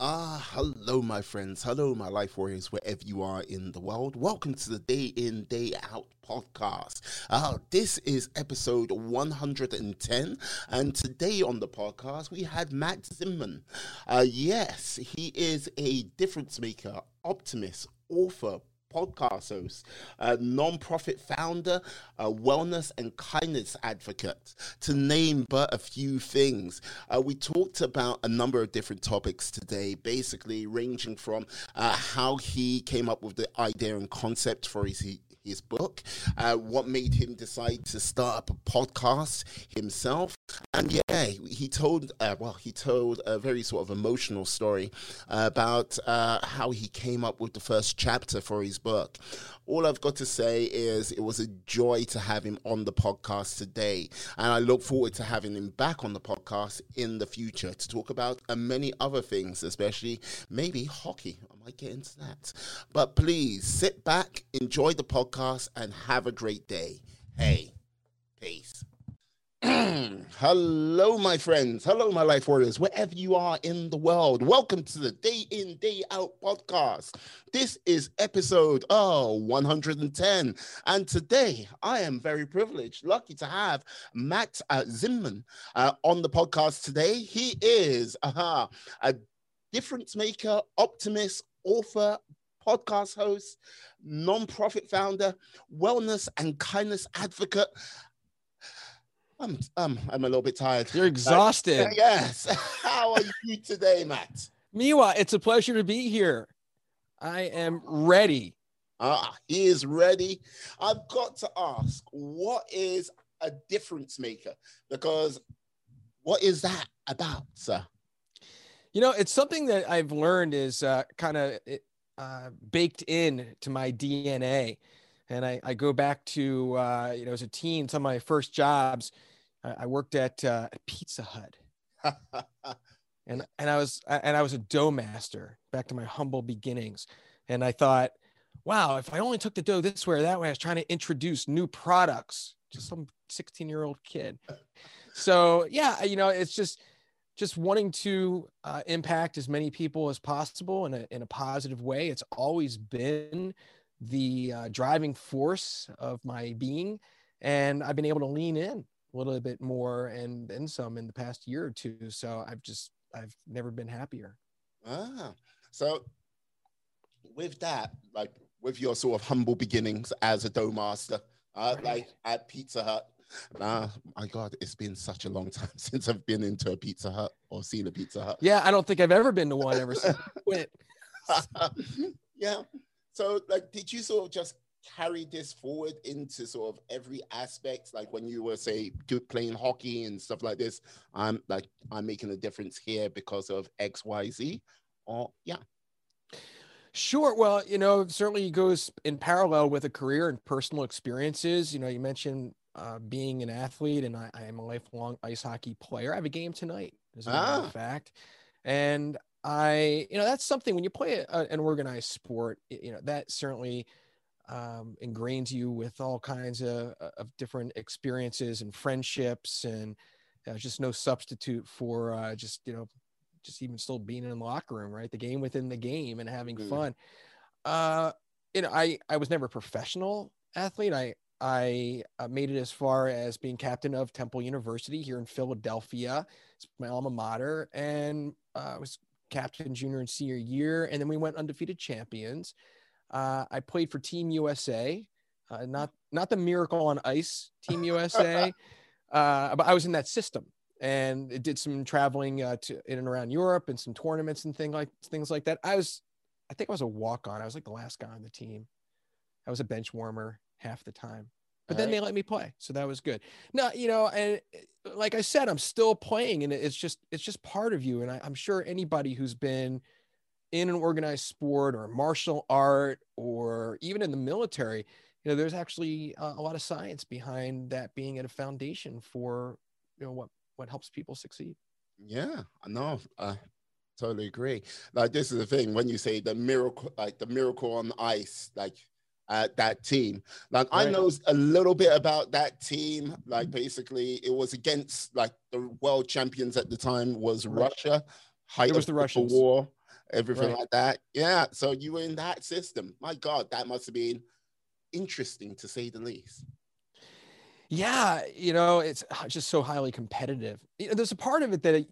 Ah, hello, my friends. Hello, my life warriors, wherever you are in the world. Welcome to the Day In, Day Out podcast. Uh, this is episode 110. And today on the podcast, we had Matt Zimman. Uh, yes, he is a difference maker, optimist, author, podcast host, a non-profit founder, a wellness and kindness advocate, to name but a few things. Uh, we talked about a number of different topics today, basically ranging from uh, how he came up with the idea and concept for his his book, uh, what made him decide to start up a podcast himself. And yeah, he told, uh, well, he told a very sort of emotional story about uh, how he came up with the first chapter for his book all I've got to say is it was a joy to have him on the podcast today. And I look forward to having him back on the podcast in the future to talk about uh, many other things, especially maybe hockey. I might get into that. But please sit back, enjoy the podcast, and have a great day. Hey, peace. Hello, my friends. Hello, my life warriors, wherever you are in the world. Welcome to the Day In, Day Out podcast. This is episode oh, 110. And today I am very privileged, lucky to have Matt uh, Zimman uh, on the podcast today. He is uh, a difference maker, optimist, author, podcast host, non-profit founder, wellness and kindness advocate I'm um, I'm a little bit tired. You're exhausted. Uh, yes. How are you today, Matt? Miwa, it's a pleasure to be here. I am ready. Ah, he is ready. I've got to ask, what is a difference maker? Because what is that about, sir? You know, it's something that I've learned is uh, kind of uh, baked in to my DNA. And I, I go back to, uh, you know, as a teen, some of my first jobs, I, I worked at uh, Pizza Hut. and and I was and I was a dough master back to my humble beginnings. And I thought, wow, if I only took the dough this way or that way, I was trying to introduce new products. Just some 16 year old kid. So yeah, you know, it's just just wanting to uh, impact as many people as possible in a in a positive way. It's always been the uh, driving force of my being, and I've been able to lean in a little bit more and then some in the past year or two. So I've just I've never been happier. Ah, so with that, like with your sort of humble beginnings as a dough master, uh, right. like at Pizza Hut. Uh, my God, it's been such a long time since I've been into a Pizza Hut or seen a Pizza Hut. Yeah, I don't think I've ever been to one ever since I quit. yeah. So, like, did you sort of just carry this forward into sort of every aspect like when you were say playing hockey and stuff like this i'm like i'm making a difference here because of xyz or yeah Sure. Well, you know, certainly goes in parallel with a career and personal experiences. You know, you mentioned uh, being an athlete, and I, I, am a lifelong ice hockey player. I have a game tonight, as a matter of ah. fact. And I, you know, that's something when you play a, an organized sport, you know, that certainly um, ingrains you with all kinds of, uh, of different experiences and friendships and uh, just no substitute for uh, just you know just even still being in the locker room right the game within the game and having mm. fun uh you know i i was never a professional athlete i i uh, made it as far as being captain of temple university here in philadelphia it's my alma mater and uh, i was captain junior and senior year and then we went undefeated champions uh, I played for Team USA, uh, not not the Miracle on Ice Team USA, uh, but I was in that system and it did some traveling uh, to in and around Europe and some tournaments and thing like things like that. I was, I think I was a walk on. I was like the last guy on the team. I was a bench warmer half the time, but All then right. they let me play, so that was good. No, you know, and like I said, I'm still playing, and it's just it's just part of you. And I, I'm sure anybody who's been in an organized sport or martial art or even in the military you know there's actually a, a lot of science behind that being at a foundation for you know what what helps people succeed yeah no i totally agree like this is the thing when you say the miracle like the miracle on ice like uh, that team. Like right. I know a little bit about that team. Like basically, it was against like the world champions at the time was. Russia. Height it was the Russians. War everything Right. like that. Yeah. So you were in that system. My God, that must have been interesting to say the least. Yeah, you know, it's uh, just so highly competitive. You know, there's a part of it that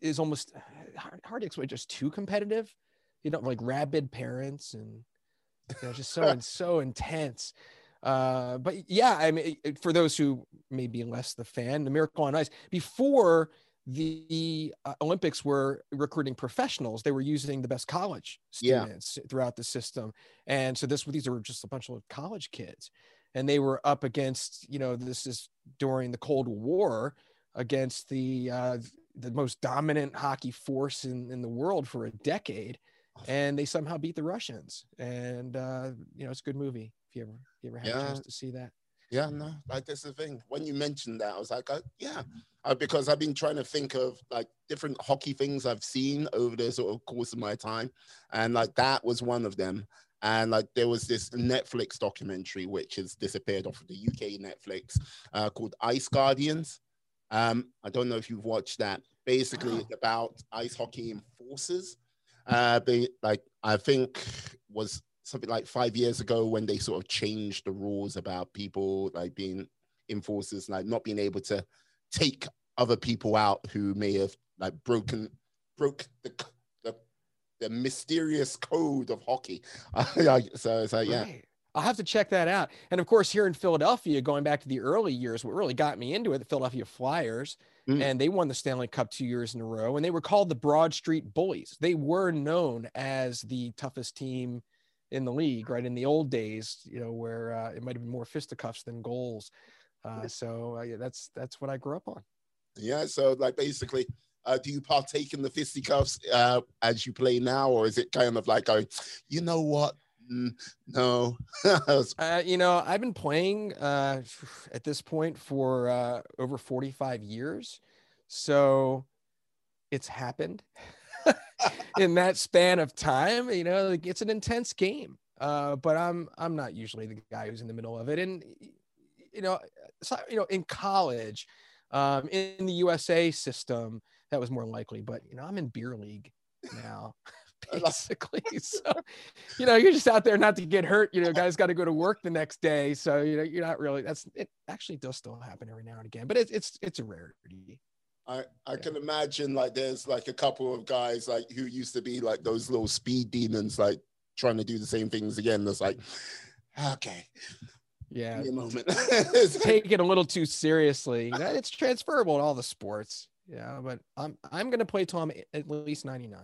is almost hard, hard to explain, just too competitive. You know, like rabid parents and know, just so and so intense. Uh, but yeah, I mean, for those who may be less the fan, the Miracle on Ice before the uh, Olympics were recruiting professionals, they were using the best college Yeah. students throughout the system, and so this these were just a bunch of college kids, and they were up against you know this is during the Cold War against the uh, the most dominant hockey force in, in the world for a decade and they somehow beat the Russians. And uh, you know, it's a good movie if you ever if you ever had Yeah. a chance to see that. Yeah, no, like that's the thing. When you mentioned that, I was like, uh, yeah, uh, because I've been trying to think of like different hockey things I've seen over the sort of course of my time, and like that was one of them. And like there was this Netflix documentary which has disappeared off of the UK Netflix uh, called Ice Guardians. Um, I don't know if you've watched that. Basically, Wow. it's about ice hockey enforcers. Uh, they like I think was something like five years ago when they sort of changed the rules about people like being enforcers, like not being able to take other people out who may have like broken broke the the, the mysterious code of hockey. So it's like yeah. I'll have to check that out. And of course, here in Philadelphia, going back to the early years, what really got me into it, the Philadelphia Flyers, Mm. and they won the Stanley Cup two years in a row, and they were called the Broad Street Bullies. They were known as the toughest team in the league, right? In the old days, you know, where uh, it might have been more fisticuffs than goals. Uh, so uh, yeah, that's that's what I grew up on. yeah. So like basically. Uh, do you partake in the fisticuffs uh, as you play now, or is it kind of like going, you know what? Mm, no, Uh, you know, I've been playing uh, at this point for uh, over 45 years. So it's happened in that span of time. You know, like it's an intense game. Uh, but I'm I'm not usually the guy who's in the middle of it. And you know, so, you know, in college, um, in the USA system, that was more likely. But you know, I'm in beer league now, basically. so you know, you're just out there not to get hurt. You know, guys got to go to work the next day, so you know, you're not really. That's it. Actually, does still happen every now and again, but it's it's it's a rarity. I, I Yeah. can imagine like there's like a couple of guys like who used to be like those little speed demons like trying to do the same things again. That's like, okay, Yeah, a moment. Take it a little too seriously. You know, it's transferable in all the sports. Yeah, but I'm I'm gonna play Tom at least 99.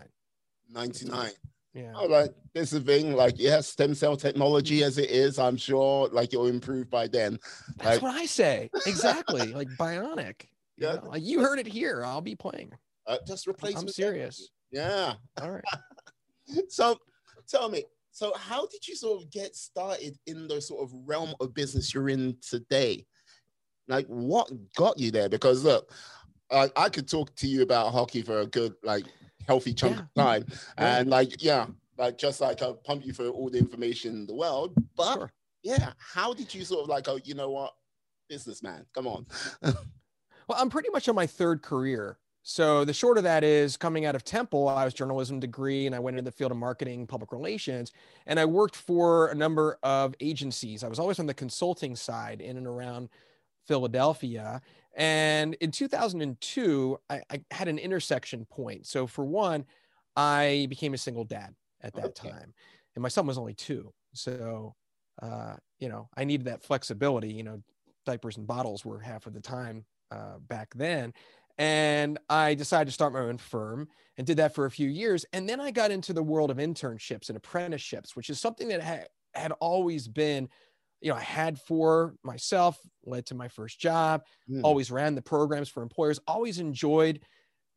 99. Yeah. All right, this is the thing. Like, yeah, stem cell technology as it is, I'm sure like it'll improve by then. That's like- what I say. Exactly. like bionic. You, Yeah. know, like you heard it here. I'll be playing. Uh, just replace. I'm serious. Yeah. All right. So, tell me. So, how did you sort of get started in the sort of realm of business you're in today? Like, what got you there? Because look, I, I could talk to you about hockey for a good, like, healthy chunk of time, Yeah. and like, yeah, like just like I'll pump you for all the information in the world. But Sure. yeah, how did you sort of like, oh, you know what, businessman, come on. Well, I'm pretty much on my third career. So the short of that is coming out of Temple, I was journalism degree and I went into the field of marketing, public relations, and I worked for a number of agencies. I was always on the consulting side in and around Philadelphia. And in 2002, I, I had an intersection point. So for one, I became a single dad at that Okay. time, and my son was only two. So, uh, you know, I needed that flexibility. You know, diapers and bottles were half of the time uh, back then. And I decided to start my own firm and did that for a few years. And then I got into the world of internships and apprenticeships, which is something that had, had always been, you know, I had for myself, led to my first job, Hmm. always ran the programs for employers, always enjoyed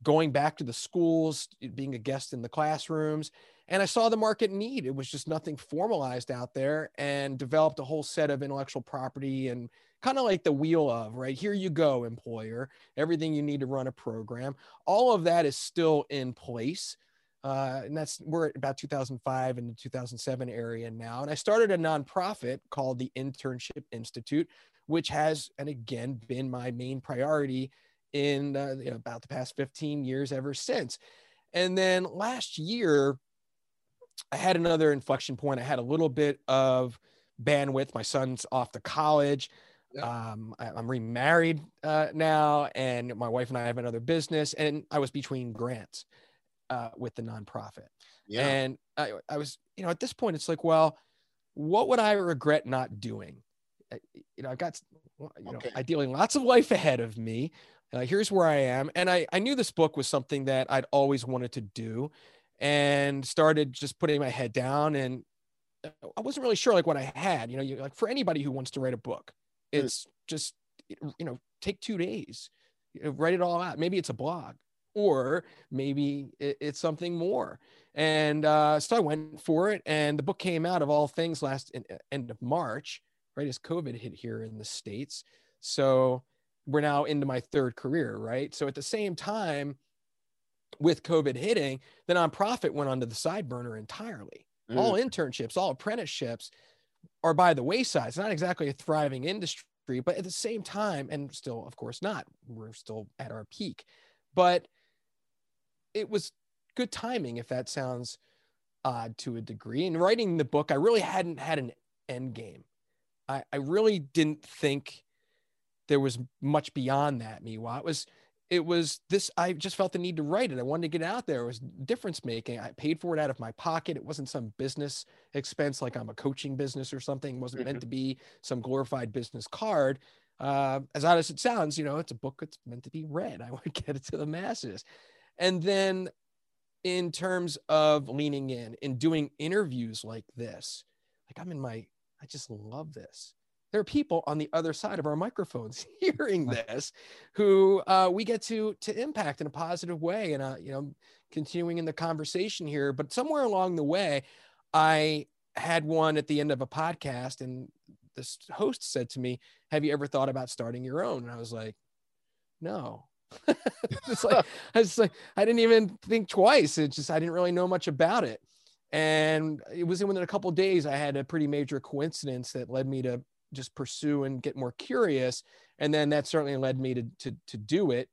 going back to the schools, being a guest in the classrooms. And I saw the market need. It was just nothing formalized out there and developed a whole set of intellectual property and kind of like the wheel of, right? Here you go, employer, everything you need to run a program. All of that is still in place. Uh, and that's we're at about 2005 and the 2007 area now. And I started a nonprofit called the Internship Institute, which has, and again, been my main priority in uh, you know, about the past 15 years ever since. And then last year, I had another inflection point. I had a little bit of bandwidth. My son's off to college. Um, I, am remarried uh, now, and my wife and I have another business, and I was between grants uh, with the nonprofit. Yeah. And I, I was, you know, at this point, it's like, well, what would I regret not doing? You know, I've got, you know, okay. ideally lots of life ahead of me. Uh, here's where I am. And I, I knew this book was something that I'd always wanted to do and started just putting my head down. And uh, I wasn't really sure like what I had, you know, you, like for anybody who wants to write a book, hmm. it's mm. just, you know, take two days, you know, write it all out. Maybe it's a blog or maybe it, it's something more. And uh, so I went for it, and the book came out of all things last in, uh, end of March, right as COVID hit here in the states. So we're now into my third career, right? So at the same time, with COVID hitting, the nonprofit went onto the side burner entirely. Mm. All internships, all apprenticeships are by the wayside. It's not exactly a thriving industry, but at the same time, and still, of course, not. We're still at our peak, but it was good timing, if that sounds odd to a degree. In writing the book, I really hadn't had an end game. I, I really didn't think there was much beyond that. Meanwhile, it was it was this i just felt the need to write it i wanted to get it out there it was difference making i paid for it out of my pocket it wasn't some business expense like i'm a coaching business or something it wasn't mm-hmm. meant to be some glorified business card uh, as odd as it sounds you know it's a book that's meant to be read i want to get it to the masses and then in terms of leaning in and doing interviews like this. Like I'm in my, I just love this. There are people on the other side of our microphones hearing this, who uh, we get to to impact in a positive way, and uh, you know, continuing in the conversation here. But somewhere along the way, I had one at the end of a podcast, and this host said to me, "Have you ever thought about starting your own?" And I was like, "No." it's like I was like I didn't even think twice. It's just I didn't really know much about it, and it was within a couple days I had a pretty major coincidence that led me to just pursue and get more curious, and then that certainly led me to to to do it.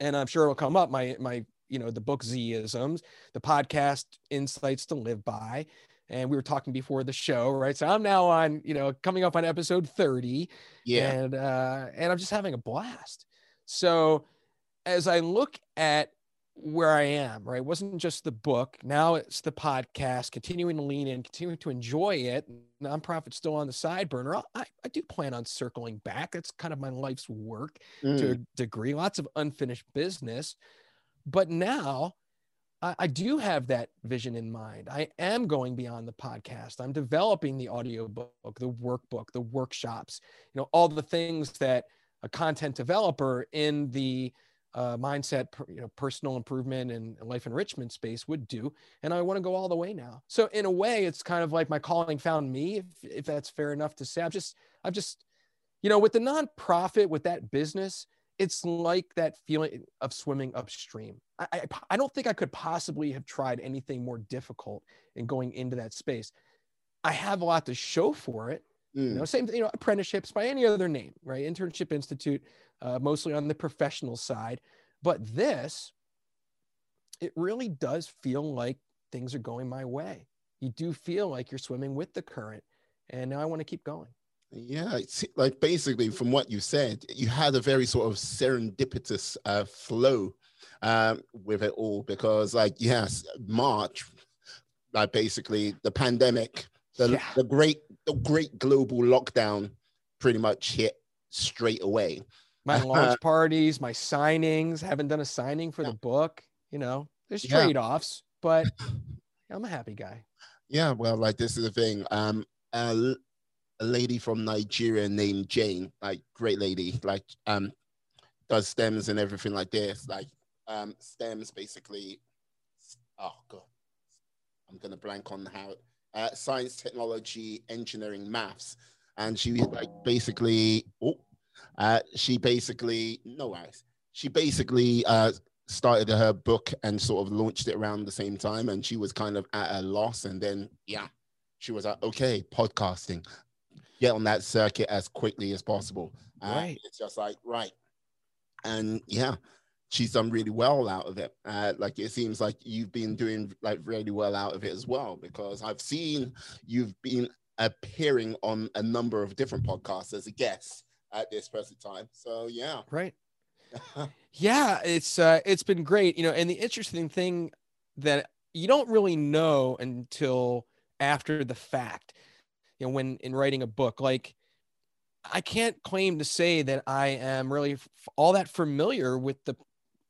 And I'm sure it'll come up my my you know the book Zisms, the podcast Insights to Live By, and we were talking before the show, right? So I'm now on, you know, coming up on episode 30. Yeah. And uh and I'm just having a blast. So as I look at where I am, right, it wasn't just the book. Now it's the podcast, continuing to lean in, continuing to enjoy it. Nonprofit still on the side burner. I, I do plan on circling back. That's kind of my life's work mm. to a degree, lots of unfinished business. But now I, I do have that vision in mind. I am going beyond the podcast. I'm developing the audio book, the workbook, the workshops, you know, all the things that – a content developer in the uh, mindset, you know, personal improvement and life enrichment space would do. And I want to go all the way now. So in a way, it's kind of like my calling found me, if, if that's fair enough to say. I've just, I've just, you know, with the nonprofit, with that business, it's like that feeling of swimming upstream. I, I, I don't think I could possibly have tried anything more difficult in going into that space. I have a lot to show for it. Mm. You know, same you know, apprenticeships by any other name, right? Internship Institute, uh, mostly on the professional side. But this, it really does feel like things are going my way. You do feel like you're swimming with the current. And now I want to keep going. Yeah, it's like basically from what you said, you had a very sort of serendipitous uh, flow um, with it all because, like, yes, March, like basically the pandemic, the, yeah. the great the great global lockdown pretty much hit straight away. My launch parties, my signings, haven't done a signing for yeah. the book. You know, there's yeah. trade offs, but I'm a happy guy. Yeah, well, like this is the thing. Um, a, a lady from Nigeria named Jane, like great lady, like um, does stems and everything like this. Like um, stems basically. Oh god, I'm gonna blank on how uh, science, technology, engineering, maths, and she like basically, oh, uh, she basically no eyes. She basically uh, started her book and sort of launched it around the same time, and she was kind of at a loss. And then, yeah, she was like, okay, podcasting, get on that circuit as quickly as possible. Uh, right. It's just like right, and yeah, she's done really well out of it. Uh, like it seems like you've been doing like really well out of it as well, because I've seen you've been appearing on a number of different podcasts as a guest at this present time. So yeah, right. yeah, it's uh, it's been great, you know. And the interesting thing that you don't really know until after the fact, you know, when in writing a book, like I can't claim to say that I am really f- all that familiar with the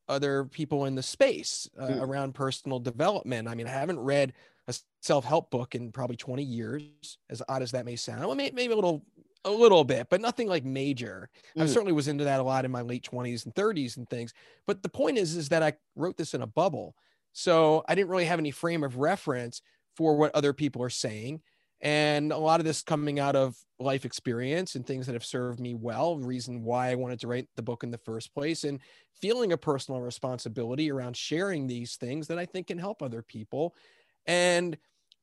other people in the space uh, mm. around personal development. I mean, I haven't read a self-help book in probably 20 years, as odd as that may sound. Well, maybe, maybe a little, a little bit, but nothing like major. Mm. I certainly was into that a lot in my late 20s and 30s and things. But the point is, is that I wrote this in a bubble, so I didn't really have any frame of reference for what other people are saying. And a lot of this coming out of life experience and things that have served me well, reason why I wanted to write the book in the first place, and feeling a personal responsibility around sharing these things that I think can help other people and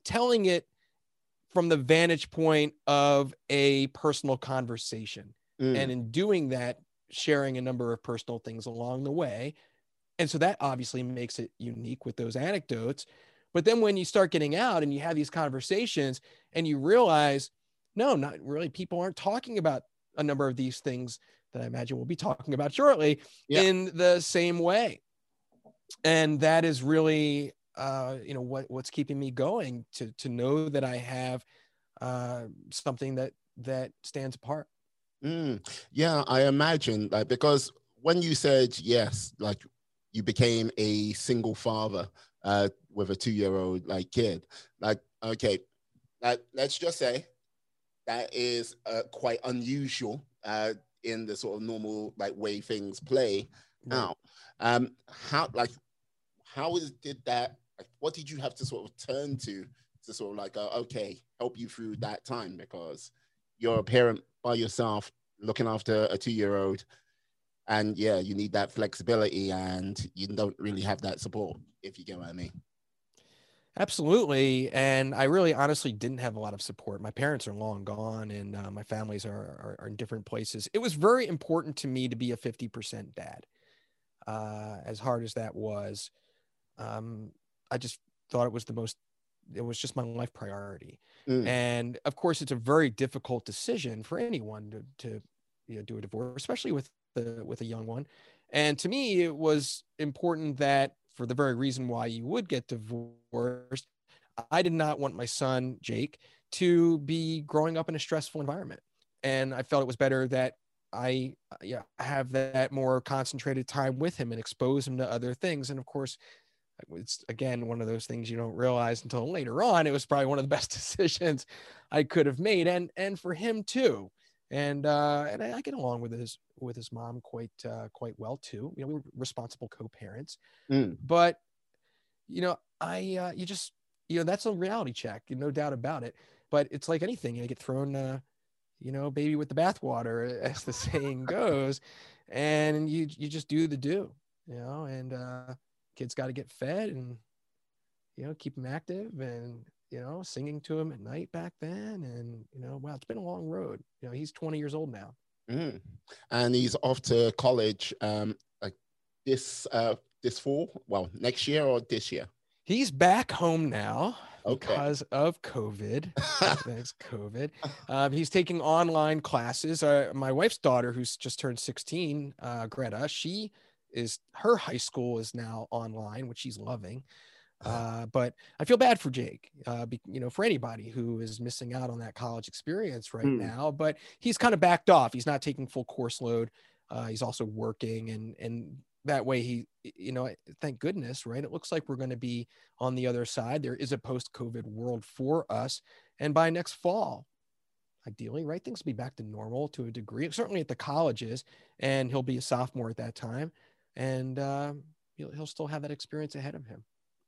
telling it from the vantage point of a personal conversation. Mm. And in doing that, sharing a number of personal things along the way. And so that obviously makes it unique with those anecdotes. But then when you start getting out and you have these conversations and you realize, no, not really, people aren't talking about a number of these things that I imagine we'll be talking about shortly yeah. in the same way. And that is really, uh, you know, what what's keeping me going to to know that I have uh, something that that stands apart. Mm, yeah, I imagine like because when you said yes, like you became a single father uh, with a two-year-old like kid. Like, okay, that let's just say that is uh, quite unusual uh, in the sort of normal like way things play now. Um, how like how is did that? Like, what did you have to sort of turn to to sort of like uh, okay help you through that time because you're a parent by yourself looking after a two-year-old and yeah you need that flexibility and you don't really have that support if you get what i mean. Absolutely. And i really honestly didn't have a lot of support. My parents are long gone and uh, my families are, are, are, in different places. It was very important to me to be a 50% dad uh, as hard as that was. Um, i just thought it was the most it was just my life priority. Mm. and of course it's a very difficult decision for anyone to, to you know do a divorce especially with the with a young one. And to me, it was important that for the very reason why you would get divorced, I did not want my son, Jake, to be growing up in a stressful environment. And I felt it was better that I yeah, have that more concentrated time with him and expose him to other things. And of course, it's again one of those things you don't realize until later on. It was probably one of the best decisions I could have made, and and for him too and uh, and I, I, get along with his with his mom quite uh, quite well too. You know, we were responsible co-parents, mm. but you know, I uh, you just you know that's a reality check, no doubt about it. But it's like anything, you get thrown, uh, you know, baby with the bathwater, as the saying goes, and you you just do the do, you know, and uh, kids got to get fed and you know keep them active and you know, singing to him at night back then. And, you know, wow, it's been a long road. You know, he's 20 years old now. Mm. And he's off to college um, like this uh, this fall, well, next year or this year? He's back home now okay. because of COVID. Thanks, COVID. Um, he's taking online classes. Uh, my wife's daughter, who's just turned 16, uh, Greta, she is her high school is now online, which she's loving. Uh, but I feel bad for Jake, uh, be, you know, for anybody who is missing out on that college experience right mm. now. But he's kind of backed off. He's not taking full course load. Uh, he's also working, and and that way he, you know, thank goodness, right? It looks like we're going to be on the other side. There is a post-COVID world for us, and by next fall, ideally, right, things will be back to normal to a degree. Certainly at the colleges, and he'll be a sophomore at that time, and uh, he'll he'll still have that experience ahead of him.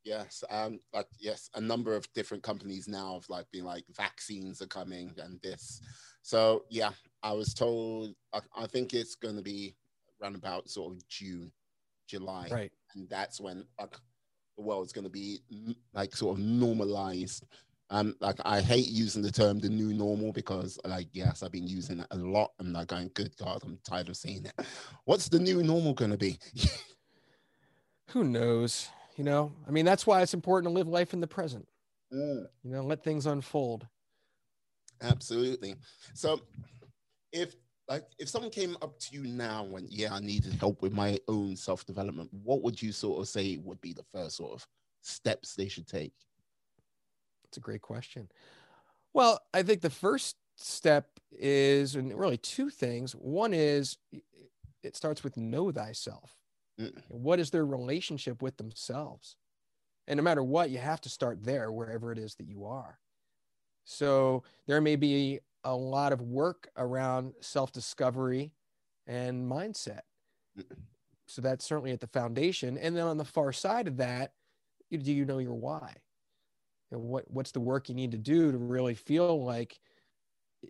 Yes, um, like yes, a number of different companies now have like been like vaccines are coming and this. So yeah, I was told I, I think it's going to be around about sort of June, July, right? And that's when like the world's going to be like sort of normalized. Um, like I hate using the term the new normal because like yes, I've been using it a lot. I'm like going, good God, I'm tired of seeing it. What's the new normal going to be? Who knows? You know, I mean, that's why it's important to live life in the present. Mm. You know, let things unfold. Absolutely. So, if like if someone came up to you now and went, "Yeah, I needed help with my own self development," what would you sort of say would be the first sort of steps they should take? It's a great question. Well, I think the first step is, and really two things. One is it starts with know thyself. Mm. What is their relationship with themselves? And no matter what, you have to start there, wherever it is that you are. So there may be a lot of work around self discovery and mindset. So that's certainly at the foundation. And then on the far side of that, do you know your why? And what what's the work you need to do to really feel like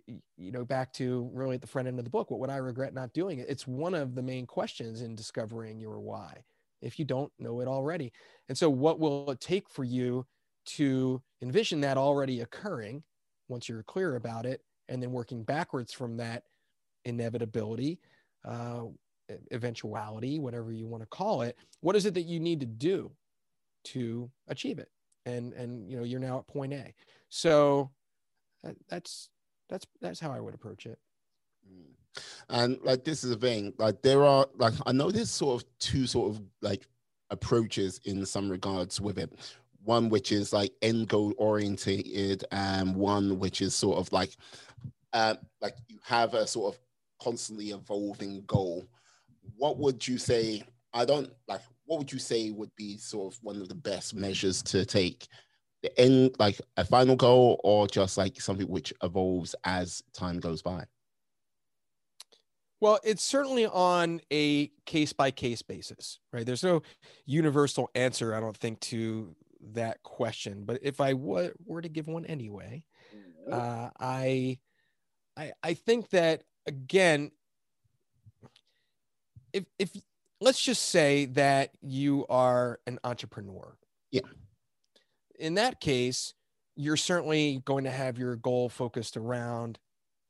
you know back to really at the front end of the book what would i regret not doing? It it's one of the main questions in discovering your why if you don't know it already. And so what will it take for you to envision that already occurring once you're clear about it and then working backwards from that inevitability uh, eventuality whatever you want to call it what is it that you need to do to achieve it? And and you know you're now at point a. So that's that's that's how i would approach it And like this is a thing, like there are like I know there's sort of two sort of like approaches in some regards with it. One which is like end goal orientated, and one which is sort of like uh, like you have a sort of constantly evolving goal. What would you say? I don't like. What would you say would be sort of one of the best measures to take? The end, like a final goal, or just like something which evolves as time goes by. Well, it's certainly on a case by case basis, right? There's no universal answer, I don't think, to that question. But if I w- were to give one anyway, uh, I, I, I think that again, if if let's just say that you are an entrepreneur, Yeah. In that case, you're certainly going to have your goal focused around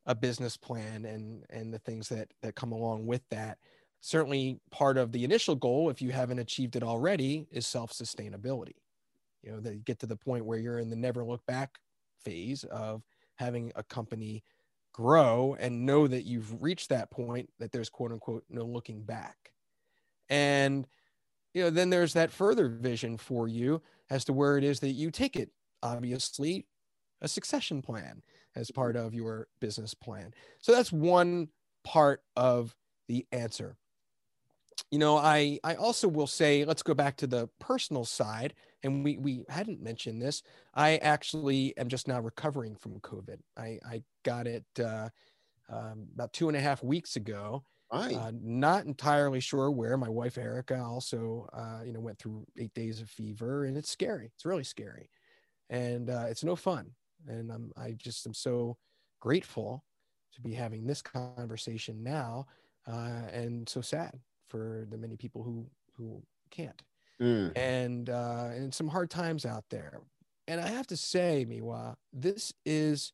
a business plan and and the things that that come along with that. Certainly part of the initial goal if you haven't achieved it already is self-sustainability. You know that you get to the point where you're in the never look back phase of having a company grow and know that you've reached that point that there's quote unquote no looking back. And you know then there's that further vision for you as to where it is that you take it obviously a succession plan as part of your business plan. So that's one part of the answer. You know, I I also will say let's go back to the personal side and we we hadn't mentioned this. I actually am just now recovering from COVID. I I got it uh, um, about two and a half weeks ago. Right. Uh, not entirely sure where. My wife Erica also, uh, you know, went through eight days of fever, and it's scary. It's really scary, and uh, it's no fun and I'm I just am so grateful to be having this conversation now, uh, and so sad for the many people who who can't, Mm. and uh, and some hard times out there. And I have to say, Miwa, this is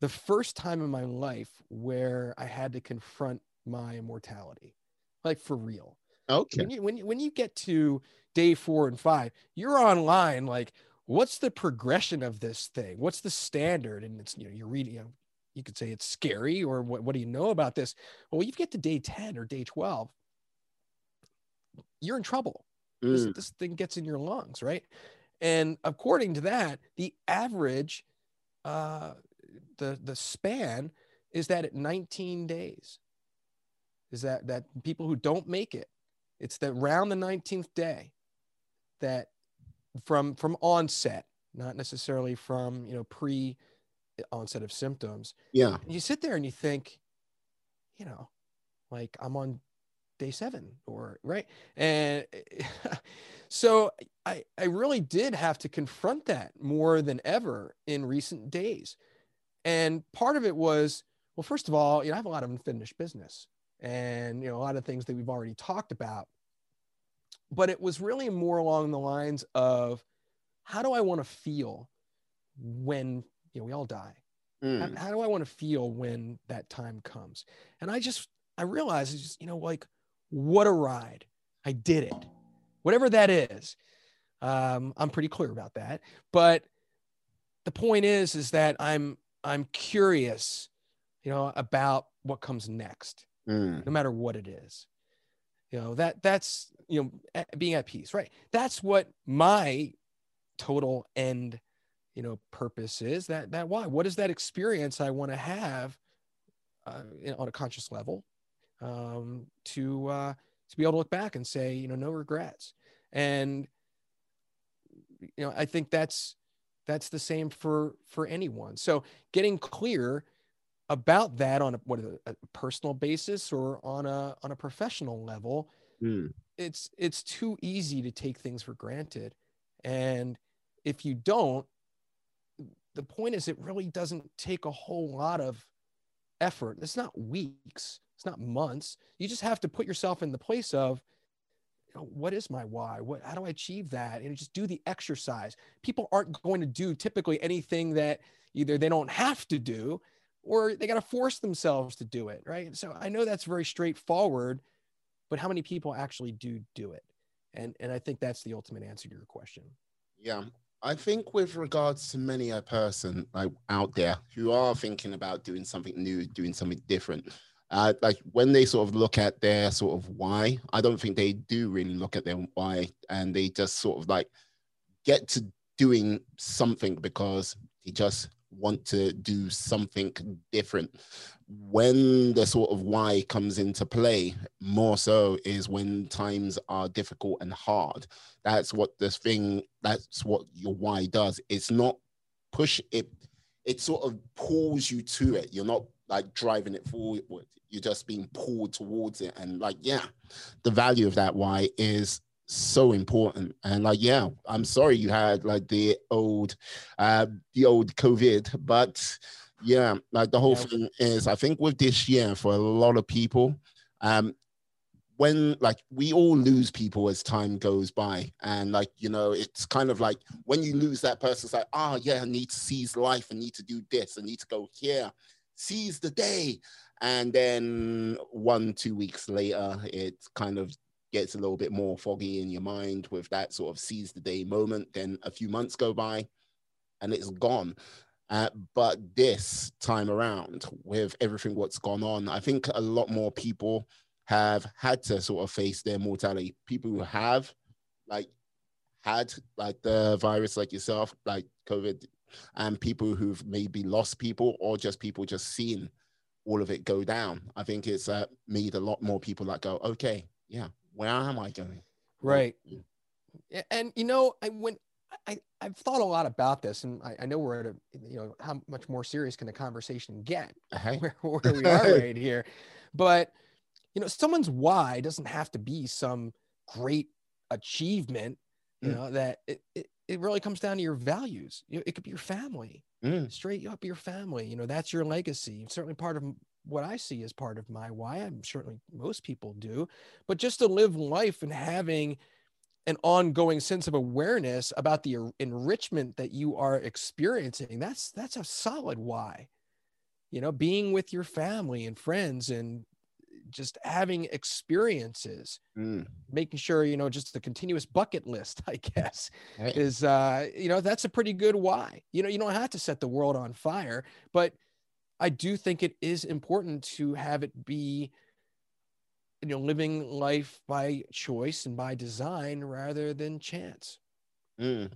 the first time in my life where I had to confront my immortality, like for real. Okay. When you when you when you get to day four and five, you're online like what's the progression of this thing? What's the standard? And it's, you know, you're reading, you know, you could say it's scary or what, what do you know about this? Well, you get to day 10 or day 12, you're in trouble. This, Mm. this thing gets in your lungs, right? And according to that, the average, uh, the, the span is that at 19 days is that, that people who don't make it, it's that around the 19th day that from from onset not necessarily from you know pre uh, onset of symptoms Yeah. and you sit there and you think you know like i'm on day seven or right? And so i i really did have to confront that more than ever in recent days. And part of it was well first of all you know i have a lot of unfinished business and you know a lot of things that we've already talked about but it was really more along the lines of how do I want to feel when you know we all die? Mm. How, how do I want to feel when that time comes? And I just I realized just you know like what a ride! I did it. whatever that is. Um, I'm pretty clear about that. But the point is, is that I'm I'm curious, you know, about what comes next, Mm. no matter what it is. You know that that's you know being at peace, right? That's what my total end, you know, purpose is. That that why? What is that experience I want to have uh, on a conscious level um, to uh, to be able to look back and say, you know, no regrets. And you know, I think that's that's the same for for anyone. So getting clear about that on a what a, personal basis or on a on a professional level, Mm. it's it's too easy to take things for granted. And if you don't, the point is it really doesn't take a whole lot of effort. It's not weeks, it's not months. You just have to put yourself in the place of you know, what is my why? What how do I achieve that? And just do the exercise. People aren't going to do typically anything that either they don't have to do or they got to force themselves to do it, right? So I know that's very straightforward, but how many people actually do do it? And and I think that's the ultimate answer to your question. Yeah. I think with regards to many a person like out there who are thinking about doing something new, doing something different, uh, like when they sort of look at their sort of why, I don't think they do really look at their why, and they just sort of like get to doing something because they just want to do something different. When the sort of why comes into play, more so is when times are difficult and hard. That's what this thing that's what your why does. It's not push it it sort of pulls you to it. You're not like driving it forward. You're just being pulled towards it. And like yeah the value of that why is so important. And like yeah i'm sorry you had like the old uh the old covid but yeah like the whole Yeah. thing is i think with this year for a lot of people um when like we all lose people as time goes by. And like you know it's kind of like when you lose that person it's like oh yeah i need to seize life. I need to do this. I need to go here. Seize the day. And then one two weeks later it kind of gets a little bit more foggy in your mind with that sort of seize the day moment then a few months go by and it's gone uh, but this time around with everything what's gone on i think a lot more people have had to sort of face their mortality. People who have like had like the virus like yourself, like COVID, and people who've maybe lost people or just people just seeing all of it go down. I think it's uh, made a lot more people like go, okay, yeah, where am I going? Right. And you know, I when I I've thought a lot about this, and I, I know we're at a you know how much more serious can the conversation get Hey, where, where we are right here, but you know, someone's why doesn't have to be some great achievement. You Mm. know that it, it it really comes down to your values. You know, it could be your family, Mm, straight up your family. You know, that's your legacy. Certainly part of what I see as part of my why. I'm certainly most people do, but just to live life and having an ongoing sense of awareness about the er- enrichment that you are experiencing that's that's a solid why. You know being with your family and friends and just having experiences mm, making sure you know just the continuous bucket list i guess hey, is uh you know that's a pretty good why. You know you don't have to set the world on fire but i do think it is important to have it be you know living life by choice and by design rather than chance mm.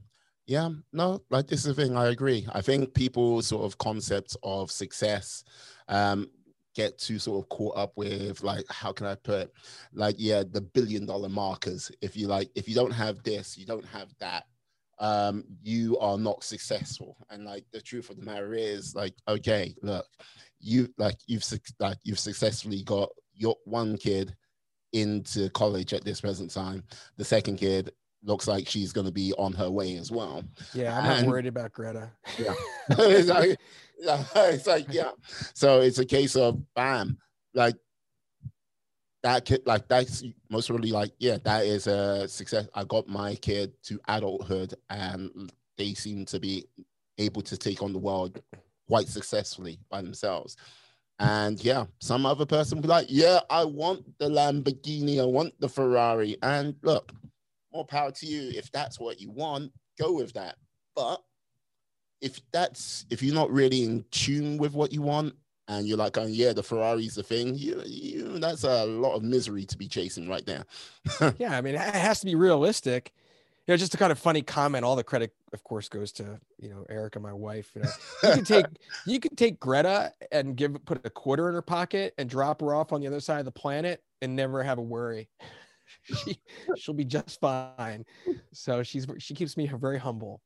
Yeah, no, like this is the thing. I agree. I think people's sort of concepts of success um, get too sort of caught up with like, how can I put, like, yeah, the billion dollar markers. If you like, if you don't have this, you don't have that, um, you are not successful. And like the truth of the matter is, like, okay, look, you like you've like you've successfully got your one kid into college at this present time. The second kid looks like she's going to be on her way as well. yeah i'm not worried about greta Yeah. it's, like, yeah, it's like, yeah. So it's a case of bam, like that kid, like that's most really like, yeah, that is a success. I got my kid to adulthood and they seem to be able to take on the world quite successfully by themselves. And yeah, some other person be like, yeah, I want the Lamborghini, I want the Ferrari. And look, more power to you. If that's what you want, go with that. But if that's if you're not really in tune with what you want and you're like, oh, yeah, the Ferrari's the thing, you, you that's a lot of misery to be chasing right there. yeah, I mean, it has to be realistic. You know, just a kind of funny comment. All the credit, of course, goes to you know Erica, my wife. You, know, you can take you can take Greta and give put a quarter in her pocket and drop her off on the other side of the planet and never have a worry. she she'll be just fine. So she's she keeps me very humble.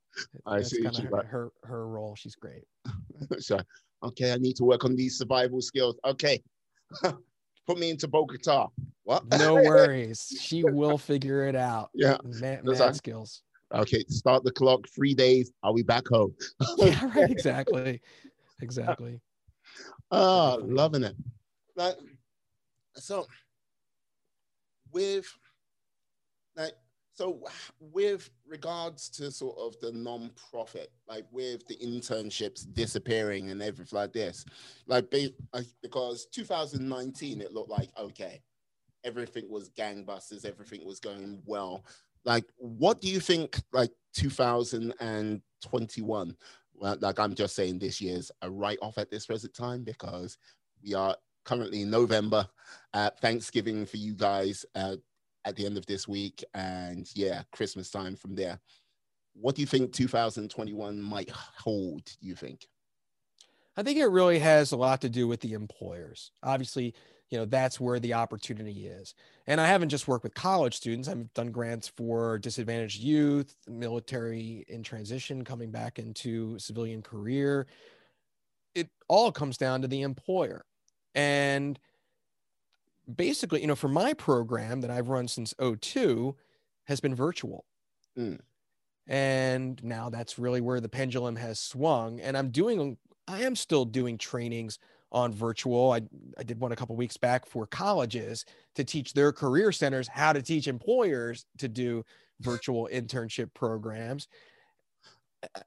I That's see. Her, her, her role. She's great. so okay, I need to work on these survival skills. Okay. Put me into Bogota. What? No worries. she will figure it out. Yeah. Man, mad skills. Okay, start the clock. Three days. Are we back home? yeah, right. Exactly. Exactly. Oh, loving it. Like, so with like so with regards to sort of the non-profit like with the internships disappearing and everything like this like because 2019 it looked like okay everything was gangbusters everything was going well like what do you think like 2021 well, like i'm just saying this year's a write-off at this present time because we are currently in November. Uh, Thanksgiving for you guys uh, at the end of this week, and yeah, Christmas time from there. What do you think 2021 might hold? You think? I think it really has a lot to do with the employers. Obviously, you know that's where the opportunity is. And I haven't just worked with college students. I've done grants for disadvantaged youth, military in transition, coming back into civilian career. It all comes down to the employer. And basically, you know, for my program that I've run since 02 has been virtual. Mm. And now that's really where the pendulum has swung. And I'm doing, I am still doing trainings on virtual. I, I did one a couple weeks back for colleges to teach their career centers how to teach employers to do virtual internship programs.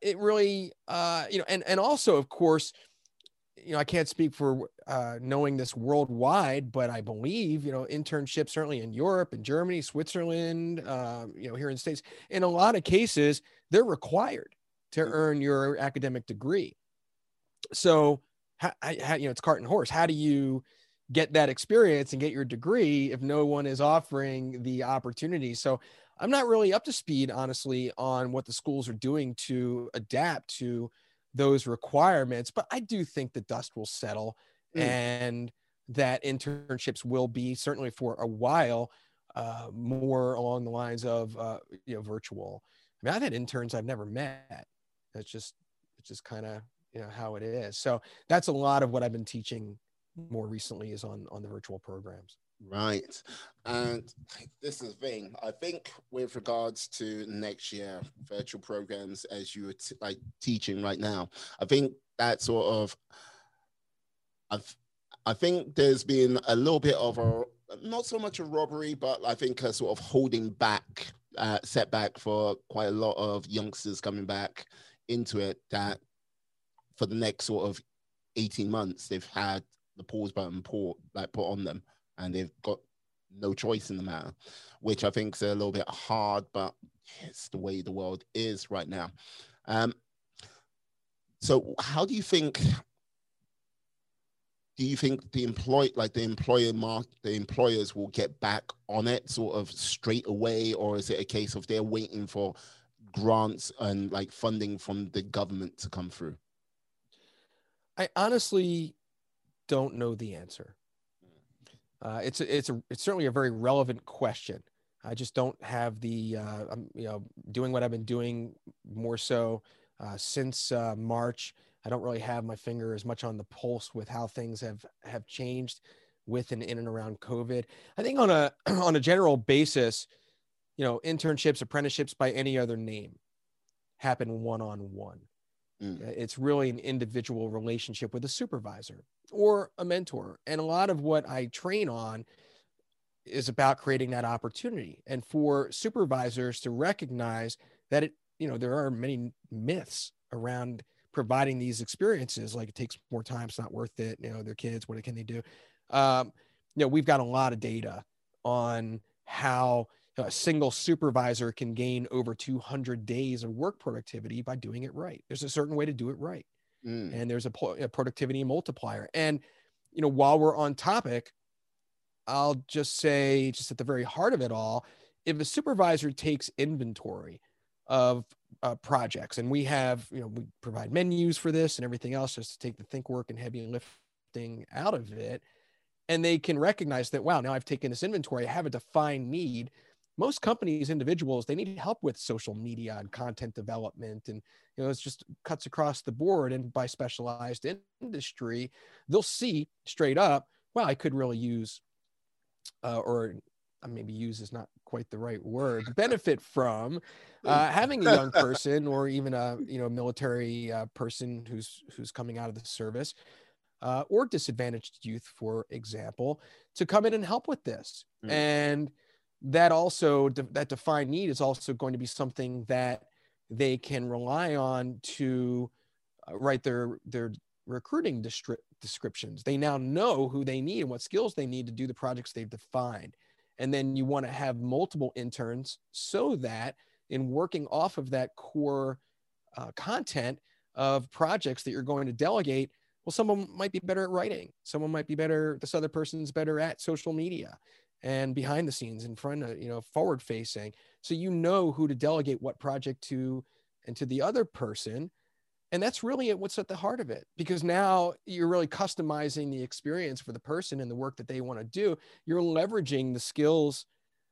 It really, uh, you know, and, and also, of course, you know, I can't speak for uh, knowing this worldwide, but I believe, you know, internships certainly in Europe and Germany, Switzerland, uh, you know, here in the States, in a lot of cases, they're required to mm. earn your academic degree. So, how, how, you know, it's cart and horse. How do you get that experience and get your degree if no one is offering the opportunity? So, I'm not really up to speed, honestly, on what the schools are doing to adapt to those requirements. But I do think the dust will settle mm. and that internships will be certainly for a while uh, more along the lines of uh, you know virtual. I mean, I've had interns I've never met. That's just it's just kind of you know how it is. So that's a lot of what I've been teaching more recently is on on the virtual programs. Right. And this is the thing. I think with regards to next year virtual programs as you were t- like teaching right now, I think that sort of I've I think there's been a little bit of a not so much a robbery, but I think a sort of holding back uh, setback for quite a lot of youngsters coming back into it that for the next sort of 18 months they've had the pause button put like put on them and they've got no choice in the matter, which I think is a little bit hard, but it's the way the world is right now. Um, so, how do you think? Do you think the employ like the employer mark the employers will get back on it sort of straight away, or is it a case of they're waiting for grants and like funding from the government to come through? I honestly don't know the answer. Uh, it's a, it's a, it's certainly a very relevant question. I just don't have the uh, I'm you know doing what I've been doing more so uh, since uh, March. I don't really have my finger as much on the pulse with how things have have changed with and in and around COVID. I think on a on a general basis, you know, internships, apprenticeships by any other name happen one on one. It's really an individual relationship with a supervisor or a mentor. And a lot of what I train on is about creating that opportunity and for supervisors to recognize that it, you know, there are many myths around providing these experiences. Like it takes more time, it's not worth it. You know, their kids, what can they do? Um, you know, we've got a lot of data on how a single supervisor can gain over 200 days of work productivity by doing it right. There's a certain way to do it right. Mm. And there's a, a productivity multiplier. And, you know, while we're on topic, I'll just say, just at the very heart of it all, if a supervisor takes inventory of uh, projects, and we have, you know, we provide menus for this and everything else just to take the think work and heavy lifting out of it, and they can recognize that, wow, now I've taken this inventory, I have a defined need most companies individuals they need help with social media and content development and you know it's just cuts across the board. And by specialized industry they'll see straight up well i could really use uh, or uh, maybe use is not quite the right word benefit from uh, having a young person or even a you know military uh, person who's who's coming out of the service uh, or disadvantaged youth for example to come in and help with this. Mm. and that also that defined need is also going to be something that they can rely on to uh, write their their recruiting distri- descriptions. They now know who they need and what skills they need to do the projects they've defined. And then you want to have multiple interns so that in working off of that core uh, content of projects that you're going to delegate, well, someone might be better at writing. Someone might be better. This other person's better at social media and behind the scenes in front of you know forward facing. So you know who to delegate what project to and to the other person. And that's really what's at the heart of it because now you're really customizing the experience for the person and the work that they want to do. You're leveraging the skills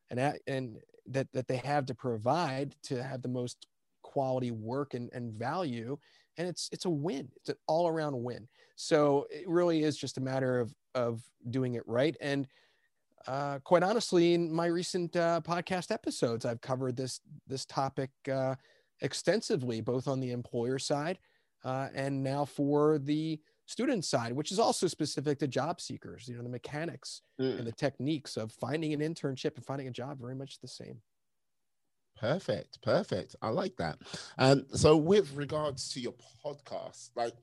and and that that they have to provide to have the most quality work and, and value. And it's it's a win. It's an all around win. So it really is just a matter of of doing it right. And uh, quite honestly, in my recent uh, podcast episodes, I've covered this this topic uh, extensively, both on the employer side uh, and now for the student side, which is also specific to job seekers. You know, the mechanics mm. and the techniques of finding an internship and finding a job very much the same. Perfect, perfect. I like that. And um, so, with regards to your podcast, like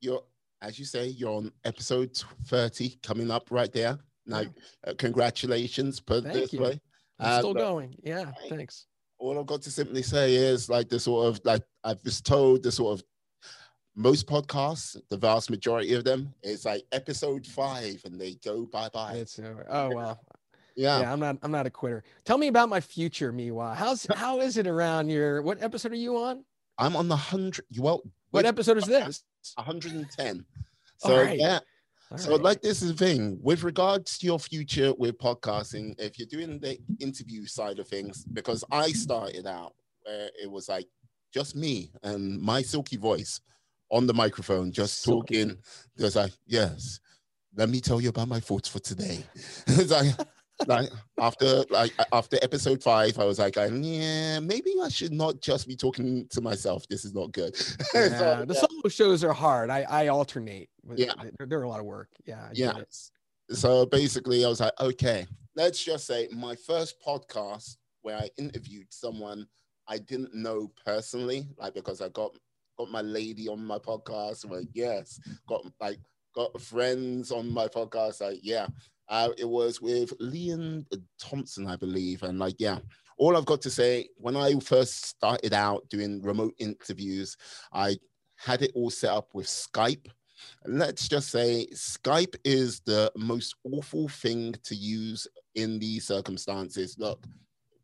you're, as you say, you're on episode thirty coming up right there. Now, uh, congratulations. Put Thank this you. way. I'm uh, still going. Yeah, thanks. All I've got to simply say is like the sort of like I've just told the sort of most podcasts, the vast majority of them, is like episode five, and they go bye bye. It's uh, oh well. Yeah. yeah, I'm not. I'm not a quitter. Tell me about my future, Miwa. How's how is it around your? What episode are you on? I'm on the hundred. Well, what episode is this? 110. So right. yeah, all so, right. like this is the thing with regards to your future with podcasting, if you're doing the interview side of things, because I started out where it was like just me and my silky voice on the microphone, just silky. talking. There's like, yes, let me tell you about my thoughts for today. it's like, like after like after episode five, I was like, yeah, maybe I should not just be talking to myself. This is not good. Yeah, so, the yeah. solo shows are hard. I I alternate. Yeah, they're, they're a lot of work. Yeah. I yeah. So basically, I was like, okay, let's just say my first podcast where I interviewed someone I didn't know personally, like because I got got my lady on my podcast. Like, yes, got like got friends on my podcast. Like, yeah, uh, it was with Leon Thompson, I believe. And like, yeah, all I've got to say, when I first started out doing remote interviews, I had it all set up with Skype. Let's just say Skype is the most awful thing to use in these circumstances. Look,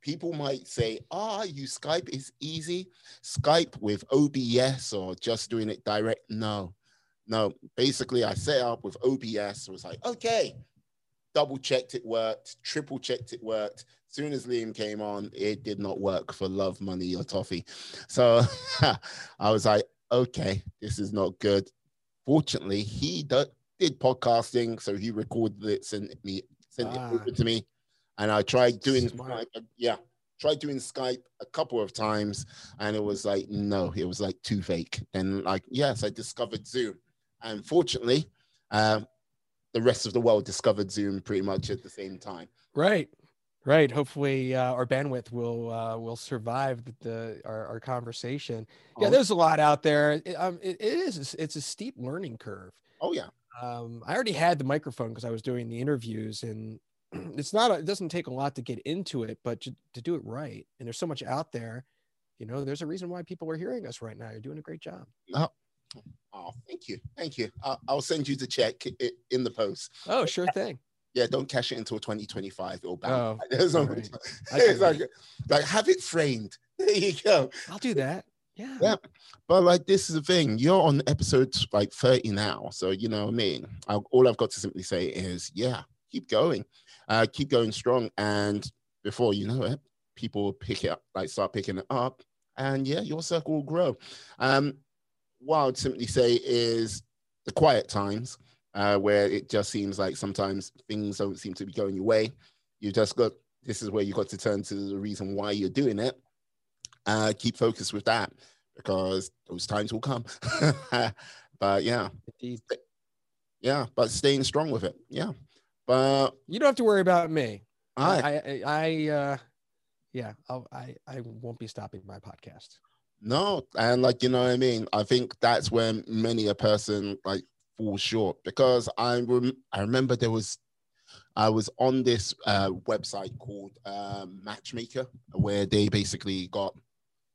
people might say, ah, you Skype is easy. Skype with OBS or just doing it direct. No, no. Basically, I set up with OBS. Was like, okay, double checked it worked, triple checked it worked. As soon as Liam came on, it did not work for love, money, or toffee. So I was like, okay, this is not good. Fortunately, he d- did podcasting, so he recorded it, sent me, sent ah. it over to me, and I tried doing, Skype, yeah, tried doing Skype a couple of times, and it was like, no, it was like too fake. And like, yes, I discovered Zoom, and fortunately, um, the rest of the world discovered Zoom pretty much at the same time. Right. Right. Hopefully, uh, our bandwidth will uh, will survive the, our, our, conversation. Yeah, oh. there's a lot out there. It, um, it, it is. It's a steep learning curve. Oh yeah. Um, I already had the microphone because I was doing the interviews, and it's not a, it doesn't take a lot to get into it but to, to do it right and there's so much out there you know there's a reason why people are hearing us right now you're doing a great job Oh, thank you, thank you. I'll, I'll send you the check in the post. oh sure thing Yeah, don't cash it until 2025. It'll bounce. oh There's no- all right. It's like, like have it framed. There you go. i'll do that yeah Yeah. But like this is the thing, you're on episode like 30 now. So you know what I mean? I, all I've got to simply say is, yeah, keep going. Uh, keep going strong. And before you know it, people will pick it up, like start picking it up. And yeah, your circle will grow. Um, what I'd simply say is the quiet times, uh, where it just seems like sometimes things don't seem to be going your way. You just got this is where you got to turn to the reason why you're doing it. Uh, keep focused with that because those times will come. but yeah, indeed yeah, but staying strong with it. Yeah. But you don't have to worry about me I, I, I, I uh, yeah, I'll, I, I won't be stopping my podcast. No, and like you know what I mean. I think that's when many a person like falls short because I rem- I remember there was I was on this uh, website called uh, Matchmaker where they basically got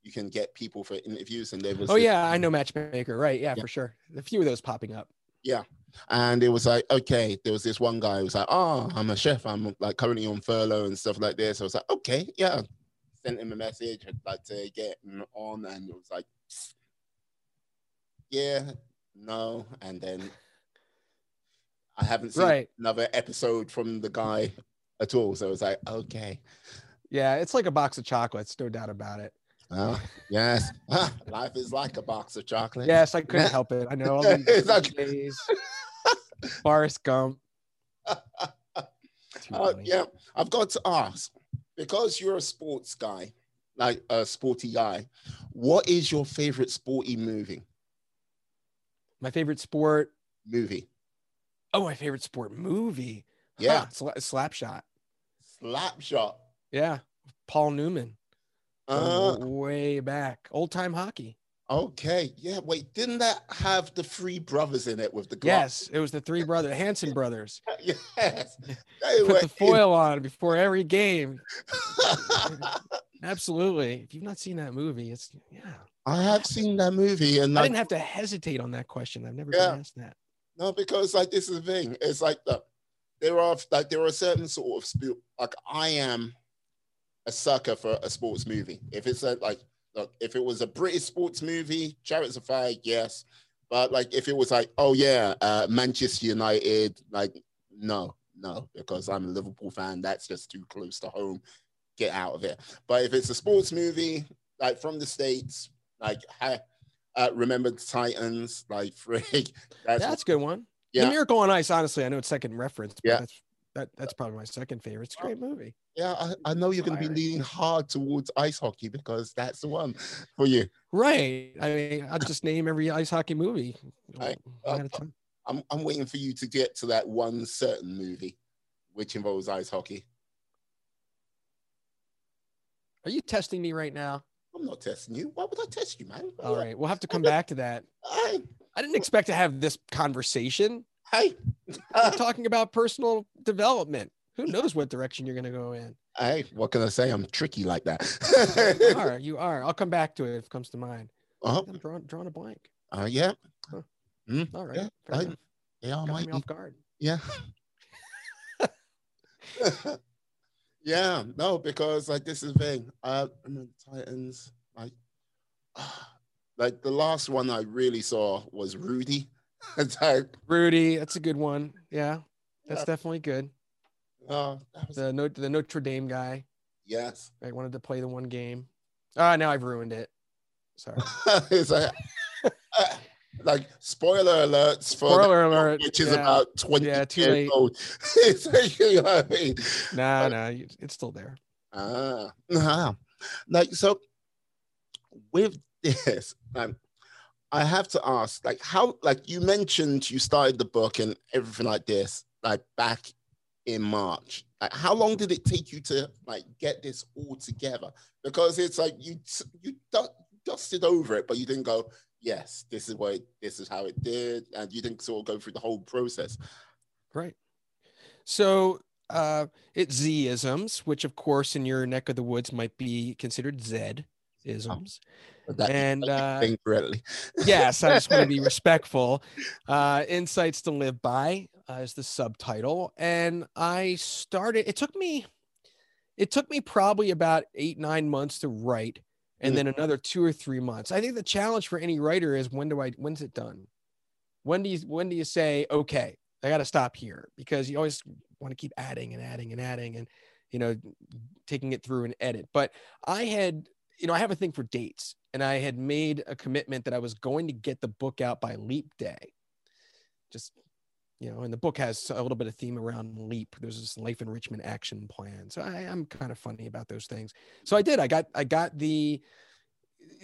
you can get people for interviews and there was Oh this- yeah, I know Matchmaker, right? Yeah, Yeah. for sure. A few of those popping up. Yeah and it was like okay there was this one guy who was like oh i'm a chef i'm like currently on furlough and stuff like this i was like okay yeah sent him a message like to get him on and it was like yeah no and then i haven't seen Right. another episode from the guy at all so it was like okay Yeah, it's like a box of chocolates, no doubt about it. well yes life is like a box of chocolates. Yes, I couldn't help it. I know all these It's cliches. Forrest Gump. Uh, yeah, I've got to ask because you're a sports guy, like a sporty guy. What is your favorite sporty movie? My favorite sport. Movie, Oh, my favorite sport movie. yeah, Huh, Sla- Slapshot. Slapshot. Yeah, Paul Newman. Uh, way back. Old time hockey. Okay, yeah. Wait, didn't that have the three brothers in it with the glass? Yes, it was the three brother Hanson brothers. yes. They Put the in- foil on before every game. Absolutely. If you've not seen that movie, it's yeah. I have seen that movie, and I like, didn't have to hesitate on that question. I've never Yeah. been asked that. No, because like this is the thing. It's like look, there are like there are certain sort of like I am a sucker for a sports movie. If it's a, like look, if it was a British sports movie, Chariots of Fire, yes. But like if it was like, oh yeah, uh, Manchester United, like no, no, because I'm a Liverpool fan. That's just too close to home. Get out of it. But if it's a sports movie, like from the states, like uh, remember the Titans, like frig. That's, That's a good one. Yeah. The Miracle on Ice, honestly, I know it's second reference, but Yeah. that's that, that's probably my second favorite. It's a great movie. Yeah, I, I know you're going to be leaning hard towards ice hockey because that's the one for you. Right. I mean, I'll just name every ice hockey movie. Right. one at uh, a time. I'm, I'm waiting for you to get to that one certain movie which involves ice hockey. Are you testing me right now? I'm not testing you. Why would I test you, man? All right. We'll have to come back to that. Hey, I didn't expect to have this conversation. Hey, We're talking about personal development. Who knows what direction you're going to go in? hey, what can I say? I'm tricky like You that. are. You are. I'll come back to it if it comes to mind. oh, I'm drawing, drawing a blank. uh, yeah. Huh. Mm, All right. Yeah, I- yeah, I might be. off guard. Yeah. yeah, no, because like this is the thing. I remember the Titans, like, like the last one I really saw was Rudy. Rudy, that's a good one. Yeah, that's Yeah. definitely good. oh, that was, The Notre, the Notre Dame guy. yes. I wanted to play the one game. Ah, now I've ruined it. Sorry. it's like, like spoiler alerts Spoiler alert. which is yeah. about 20 Yeah, too years late. old. it's like, you know what I mean? Nah, nah, it's still there. Ah, ah. like so with this, um, I have to ask, like, how, like, you mentioned you started the book and everything like this, like, back in March. Like, how long did it take you to like get this all together? Because it's like you you dusted over it, but you didn't go, yes, this is what it, this is how it did, and you didn't sort of go through the whole process. Right. So uh, it's Z-isms, which of course in your neck of the woods might be considered Z-isms. Oh, and uh, yes, I just want to be respectful. Uh, Insights to Live By uh, is the subtitle, and I started. It took me, it took me probably about eight nine months to write, and mm. then another two or three months. I think the challenge for any writer is when do I when's it done? When do you when do you say okay? I got to stop here because you always want to keep adding and adding and adding and you know taking it through an edit. But I had you know I have a thing for dates and I had made a commitment that I was going to get the book out by leap day. Just you know, and the book has a little bit of theme around leap. There's this life enrichment action plan. So I, am kind of funny about those things. So I did. I got I got the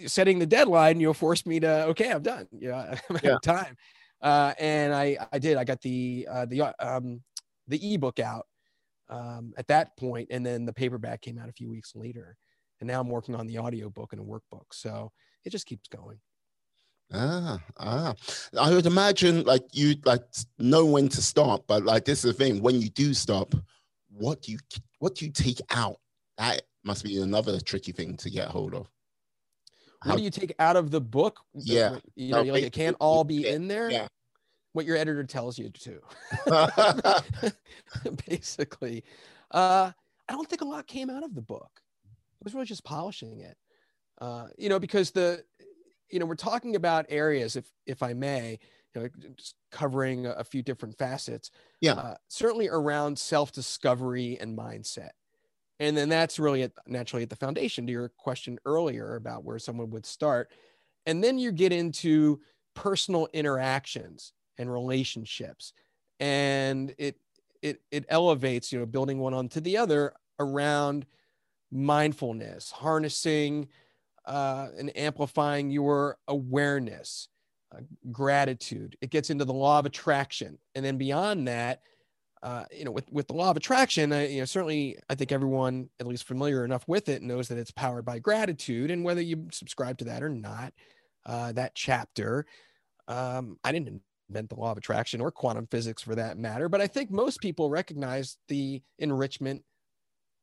setting the deadline. You know, forced me to okay, I'm done. Yeah, I'm yeah. time. Uh, and I I did. I got the uh, the um, the ebook out um, at that point, and then the paperback came out a few weeks later. And now I'm working on the audiobook and a workbook. So it just keeps going. Ah, ah. I would imagine like you like know when to stop, but like this is the thing. When you do stop, what do you what do you take out? That must be another tricky thing to get hold of. How, what do you take out of the book? Yeah, you know, no, like it can't all be in there. Yeah. What your editor tells you to. Basically, uh, I don't think a lot came out of the book. It was really just polishing it. Uh, you know, because the, you know, we're talking about areas, if if I may, you know, just covering a, few different facets. Yeah. Uh, certainly around self discovery and mindset and then that's really at, naturally at the foundation to your question earlier about where someone would start and then you get into personal interactions and relationships and it it it elevates you know building one onto the other around mindfulness harnessing uh, and amplifying your awareness uh, gratitude. It gets into the law of attraction. And then beyond that uh, you know, with with the law of attraction, uh, you know, certainly I think everyone at least familiar enough with it knows that it's powered by gratitude, and whether you subscribe to that or not, uh, that chapter, um, I didn't invent the law of attraction or quantum physics for that matter, but I think most people recognize the enrichment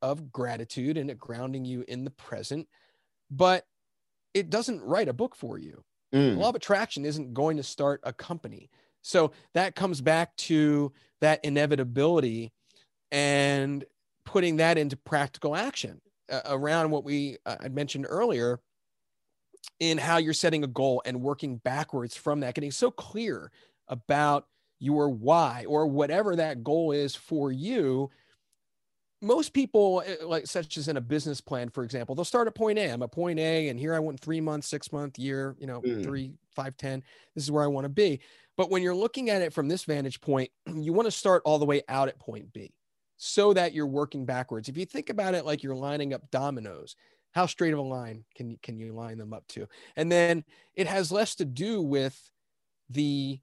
of gratitude and it grounding you in the present, but it doesn't write a book for you. Mm. Law of attraction isn't going to start a company. So that comes back to that inevitability and putting that into practical action uh, around what we uh, I mentioned earlier in how you're setting a goal and working backwards from that, getting so clear about your why or whatever that goal is for you. Most people, uh, like such as in a business plan, for example, they'll start at point A. I'm at point A, and here I want three months, six month, year, you know, mm. three, five, ten. This is where I want to be. But when you're looking at it from this vantage point, you want to start all the way out at point B so that you're working backwards. If you think about it like you're lining up dominoes, how straight of a line can you, can you line them up to? And then it has less to do with the,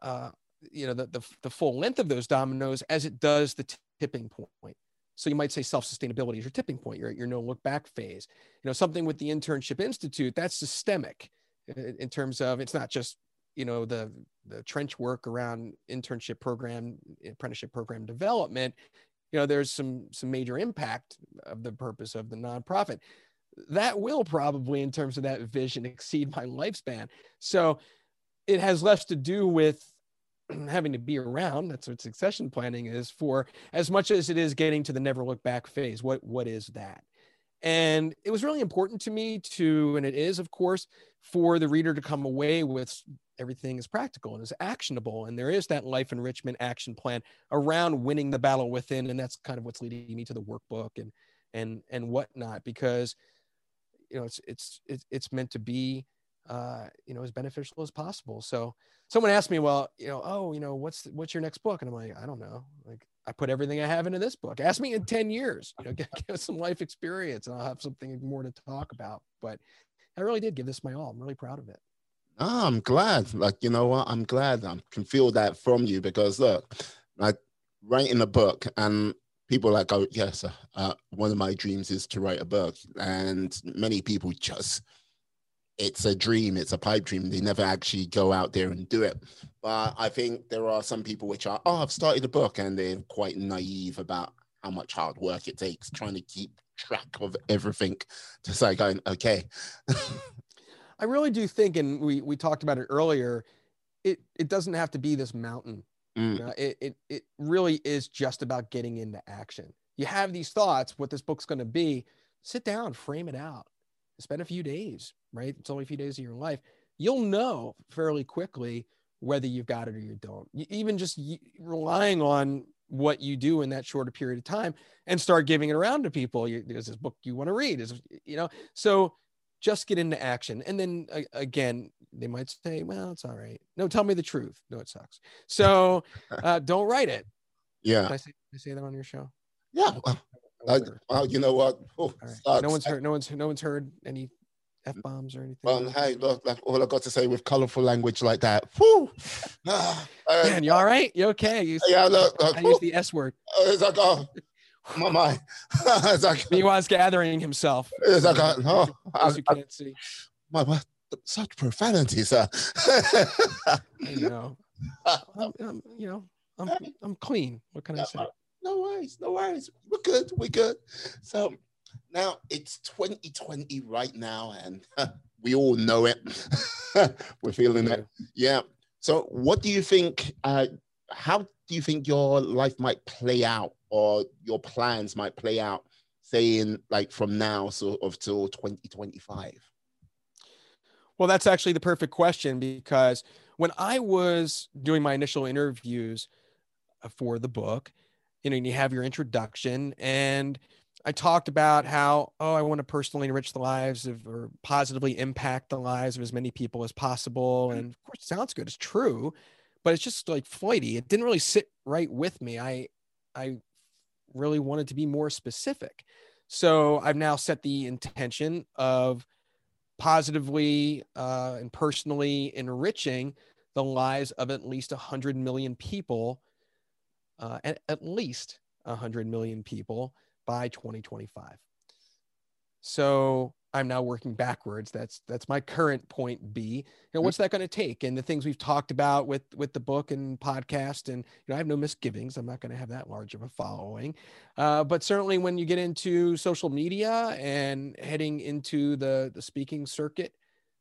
uh, you know, the, the, the full length of those dominoes as it does the t- tipping point. So you might say self-sustainability is your tipping point. You're at your no look back phase. You know, something with the Internship Institute that's systemic in terms of it's not just you know the the trench work around internship program apprenticeship program development you know there's some some major impact of the purpose of the nonprofit that will probably in terms of that vision exceed my lifespan so it has less to do with having to be around that's what succession planning is for as much as it is getting to the never look back phase what what is that? And it was really important to me to and it is of course for the reader to come away with everything is practical and is actionable and there is that life enrichment action plan around winning the battle within and that's kind of what's leading me to the workbook and and and whatnot because you know it's it's it's meant to be uh you know as beneficial as possible. So someone asked me well you know oh you know what's what's your next book? And i'm like i don't know. Like i put everything i have into this book. Ask me in 10 years you know get, get some life experience and i'll have something more to talk about. But i really did give this my all. I'm really proud of it. Oh, I'm glad. Like, you know what? I'm glad I can feel that from you because look, like writing a book and people like go, yes, uh, one of my dreams is to write a book. And many people just it's a dream, it's a pipe dream. They never actually go out there and do it. But I think there are some people which are, oh, I've started a book and they're quite naive about how much hard work it takes trying to keep track of everything to say going, okay. I really do think, and we we talked about it earlier, it it doesn't have to be this mountain. Mm. You know, it, it it really is just about getting into action. You have these thoughts, what this book's going to be. Sit down, frame it out. Spend a few days, right? It's only a few days of your life. You'll know fairly quickly whether you've got it or you don't. Even just relying on what you do in that shorter period of time and start giving it around to people. You, there's this book you want to read, is you know. So just get into action, and then uh, again, they might say, "Well, it's all right." No, tell me the truth. No, it sucks. So uh, don't write it. Yeah. Can I say, I say that on your show? Yeah. Well, I, well, you know what? Oh, right. No one's heard. No one's. No one's heard any f bombs or anything. Well, hey, look, like, all I got to say with colorful language like that. Whew. Ah, uh, Man, you all right? You okay? You, yeah, look, look I whew, use the S word. it's like, oh, my mind. it's like, Meanwhile's gathering himself. it's like, oh, Those I, who can't see. my, my, such profanity, sir. I know. I'm, I'm, you know, I'm, I'm clean. What can I say? No worries, no worries. We're good, we're good. So now it's 2020 right now, and we all know it. we're feeling it. Yeah. So, what do you think? Uh, how do you think your life might play out, or your plans might play out, say in like from now, sort of till 2025? Well, that's actually the perfect question because when I was doing my initial interviews uh, for the book, you know, and you have your introduction, and I talked about how, oh, I want to personally enrich the lives of or positively impact the lives of as many people as possible. And of course, it sounds good, it's true, but it's just like flighty. It didn't really sit right with me. I, I really wanted to be more specific. So I've now set the intention of positively uh, and personally enriching the lives of at least 100 million people, uh, at, at least 100 million people by 2025. So I'm now working backwards. That's that's my current point B. You know, what's that going to take? And the things we've talked about with with the book and podcast, and you know, I have no misgivings. I'm not going to have that large of a following, uh, but certainly when you get into social media and heading into the the speaking circuit,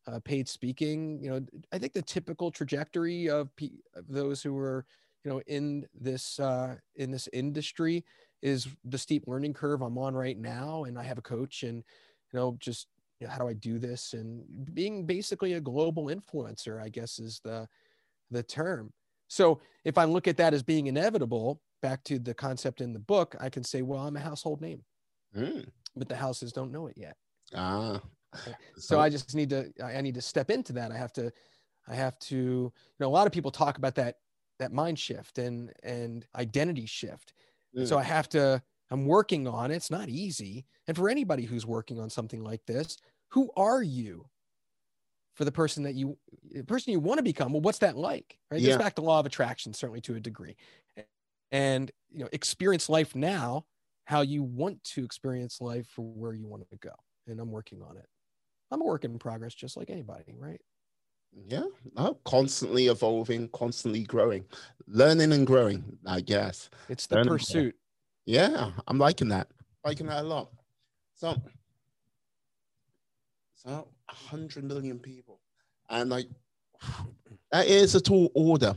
uh, paid speaking, you know, I think the typical trajectory of, pe- of those who are you know in this uh, in this industry is the steep learning curve I'm on right now, and I have a coach and you know just you know, how do i do this? And being basically a global influencer i guess is the the term. So if i look at that as being inevitable back to the concept in the book i can say well i'm a household name. Mm. but the houses don't know it yet. Ah. so i just need to I need to step into that. I have to i have to you know a lot of people talk about that that mind shift and and identity shift so mm. I have to, I'm working on it. It's not easy. And for anybody who's working on something like this, who are you for the person that you, the person you want to become? Well, what's that like? Right. It Yeah. goes back to law of attraction, certainly to a degree. And, you know, experience life now, how you want to experience life for where you want to go. And I'm working on it. I'm a work in progress, just like anybody, right? Yeah, no, constantly evolving, constantly growing, learning and growing, I guess. It's the enough. pursuit. Yeah, I'm liking that. Liking that a lot. So, so 100 million people. And like, that is a tall order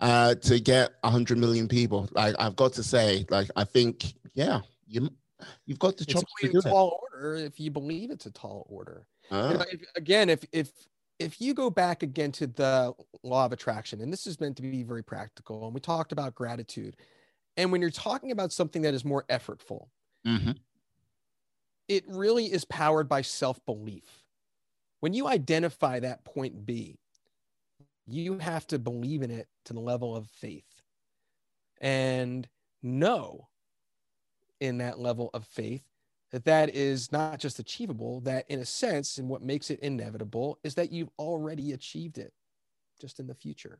uh, to get 100 million people. Like, I've got to say, like, I think, yeah, you, you've got the It's to do tall order if you believe it's a tall order. know, if, again, if if if you go back again to the law of attraction, and this is meant to be very practical, and we talked about gratitude, and when you're talking about something that is more effortful, mhm. it really is powered by self belief. When you identify that point B, you have to believe in it to the level of faith and know in that level of faith that that is not just achievable, that in a sense, and what makes it inevitable is that you've already achieved it just in the future.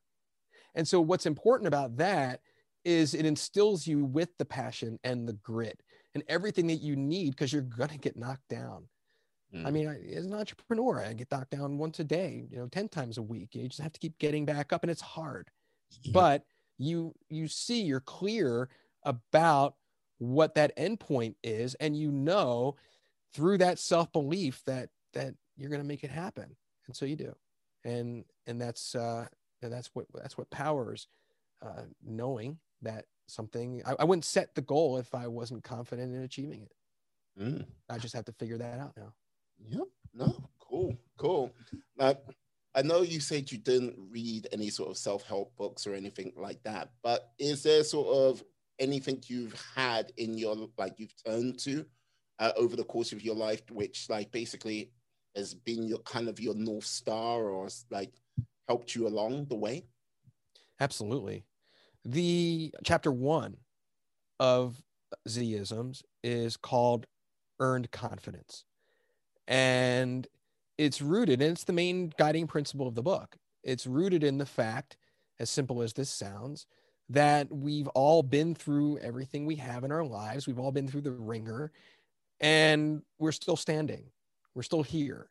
And so, what's important about that is it instills you with the passion and the grit and everything that you need because you're going to get knocked down. I mm. mean, I, as an entrepreneur, I get knocked down once a day, you know, 10 times a week. You just have to keep getting back up and it's hard. Yeah. But you you see you're clear about what that endpoint is and you know through that self-belief that that you're going to make it happen. And so you do. And and that's uh and that's what that's what powers uh knowing that something I, I wouldn't set the goal if I wasn't confident in achieving it. Mm. I just have to figure that out now. Yep. No. Cool. Cool. Now, I know you said you didn't read any sort of self-help books or anything like that, but is there sort of anything you've had in your like you've turned to uh, over the course of your life, which like basically has been your kind of your north star or like helped you along the way? Absolutely. The chapter one of Zisms is called Earned Confidence. And it's rooted, and it's the main guiding principle of the book. It's rooted in the fact, as simple as this sounds, that we've all been through everything we have in our lives. We've all been through the ringer, and we're still standing. We're still here.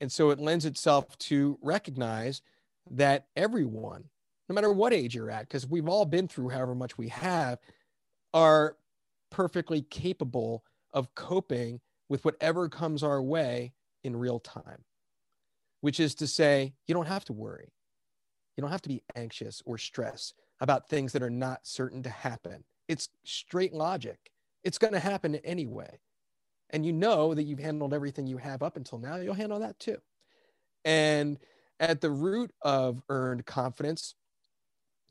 And so it lends itself to recognize that everyone, no matter what age you're at, because we've all been through however much we have, are perfectly capable of coping with whatever comes our way in real time, which is to say, you don't have to worry. You don't have to be anxious or stressed about things that are not certain to happen. It's straight logic. It's going to happen anyway. And you know that you've handled everything you have up until now, you'll handle that too. And at the root of earned confidence,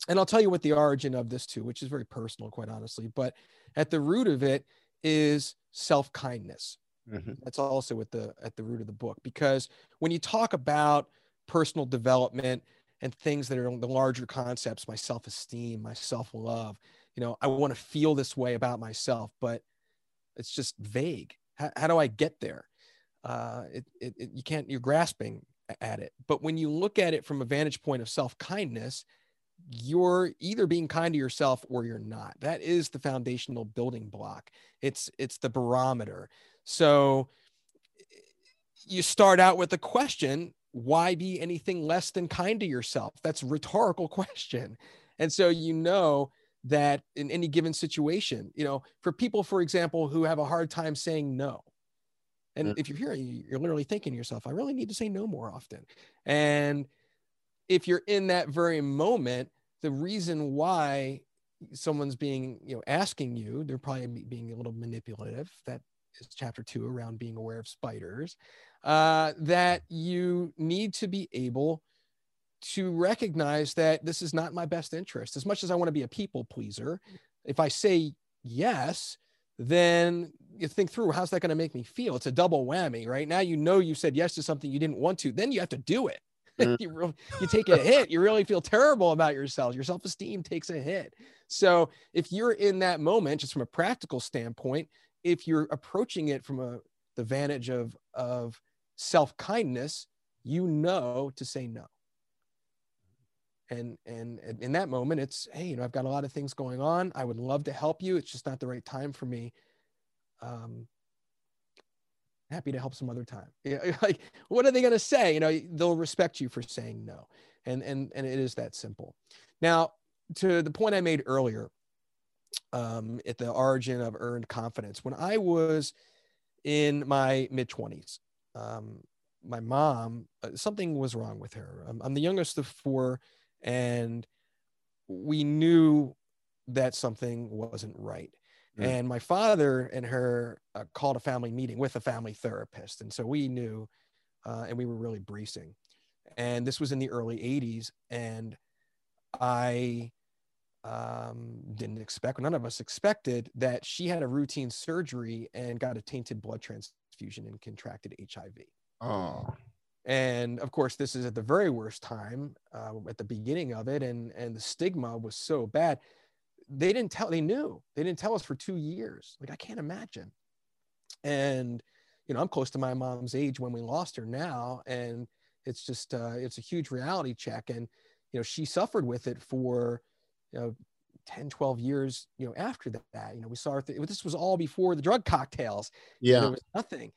and I'll tell you what the origin of this too, which is very personal, quite honestly, but at the root of it is self kindness. Mm-hmm. That's also at the at the root of the book because when you talk about personal development and things that are the larger concepts, my self esteem, my self love, you know, I want to feel this way about myself, but it's just vague. How, how do I get there? Uh, it, it, it, you can't. You're grasping at it. But when you look at it from a vantage point of self kindness, you're either being kind to yourself or you're not. That is the foundational building block. It's it's the barometer. So you start out with the question, why be anything less than kind to yourself? That's a rhetorical question. And so you know that in any given situation, you know, for people, for example, who have a hard time saying no. And Mm. if you're hearing, you're literally thinking to yourself, I really need to say no more often. And if you're in that very moment, the reason why someone's being, you know, asking you, they're probably being a little manipulative. That is chapter two around being aware of spiders. Uh, that you need to be able to recognize that this is not my best interest. As much as I want to be a people pleaser, if I say yes, then you think through how's that going to make me feel? It's a double whammy, right? Now you know you said yes to something you didn't want to, then you have to do it. Mm. you really, you take a hit, you really feel terrible about yourself. Your self-esteem takes a hit. So if you're in that moment, just from a practical standpoint, if you're approaching it from a the vantage of of self-kindness, you know to say no. And, and in that moment, it's hey, you know, I've got a lot of things going on. I would love to help you. It's just not the right time for me. Um, happy to help some other time. Yeah, like what are they going to say? You know, they'll respect you for saying no, and and and it is that simple. Now, to the point I made earlier, um, at the origin of earned confidence, when I was in my mid twenties, um, my mom uh, something was wrong with her. I'm, I'm the youngest of four, and we knew that something wasn't right. Mm. And my father and her uh, called a family meeting with a family therapist. And so we knew, uh, and we were really bracing. And this was in the early 80s. And I um, didn't expect, none of us expected that she had a routine surgery and got a tainted blood transfusion and contracted HIV. Oh. And of course, this is at the very worst time uh, at the beginning of it. And, and the stigma was so bad they didn't tell they knew they didn't tell us for two years like i can't imagine and you know i'm close to my mom's age when we lost her now and it's just uh, it's a huge reality check and you know she suffered with it for you know 10 12 years you know after that you know we saw th- this was all before the drug cocktails Yeah. there was nothing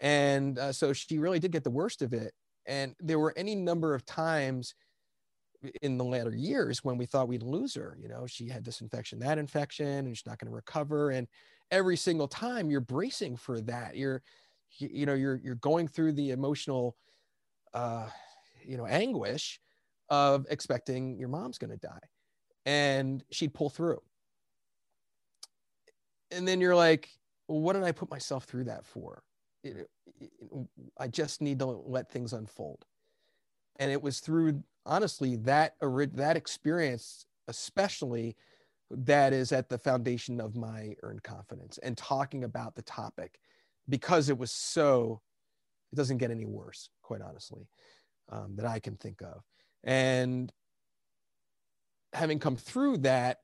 And uh, so she really did get the worst of it. And there were any number of times in the latter years when we thought we'd lose her. You know, she had this infection, that infection, and she's not going to recover. And every single time you're bracing for that. You're, you know, you're you're going through the emotional, uh, you know, anguish of expecting your mom's going to die, and she'd pull through. And then you're like, well, what did I put myself through that for? I just need to let things unfold. And it was through honestly that that experience, especially that is at the foundation of my earned confidence and talking about the topic because it was so it doesn't get any worse quite honestly um, that i can think of and having come through that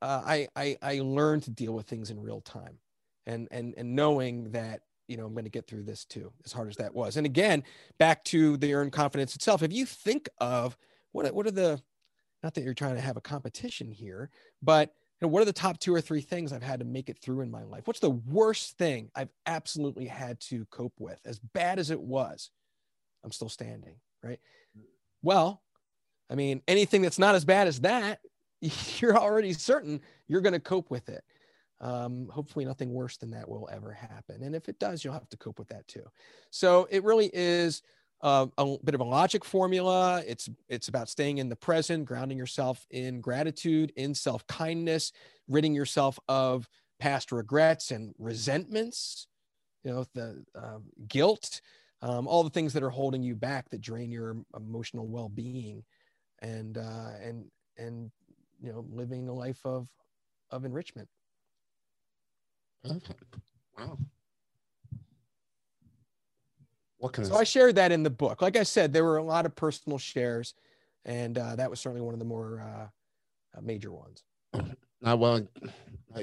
uh, I, I i learned to deal with things in real time and and and knowing that you know i'm going to get through this too as hard as that was and again back to the earned confidence itself if you think of what what are the not that you're trying to have a competition here, but you know, what are the top two or three things I've had to make it through in my life? What's the worst thing I've absolutely had to cope with? As bad as it was, I'm still standing, right? Well, I mean, anything that's not as bad as that, you're already certain you're going to cope with it. Um, hopefully, nothing worse than that will ever happen. And if it does, you'll have to cope with that too. So it really is uh, a bit of a logic formula. It's it's about staying in the present, grounding yourself in gratitude, in self kindness, ridding yourself of past regrets and resentments. You know, the uh, guilt, um, all the things that are holding you back that drain your emotional well being, and uh, and and you know, living a life of of enrichment. Wow. What can so I shared that in the book. Like I said, there were a lot of personal shares, and uh, that was certainly one of the more uh, uh major ones. Uh, well,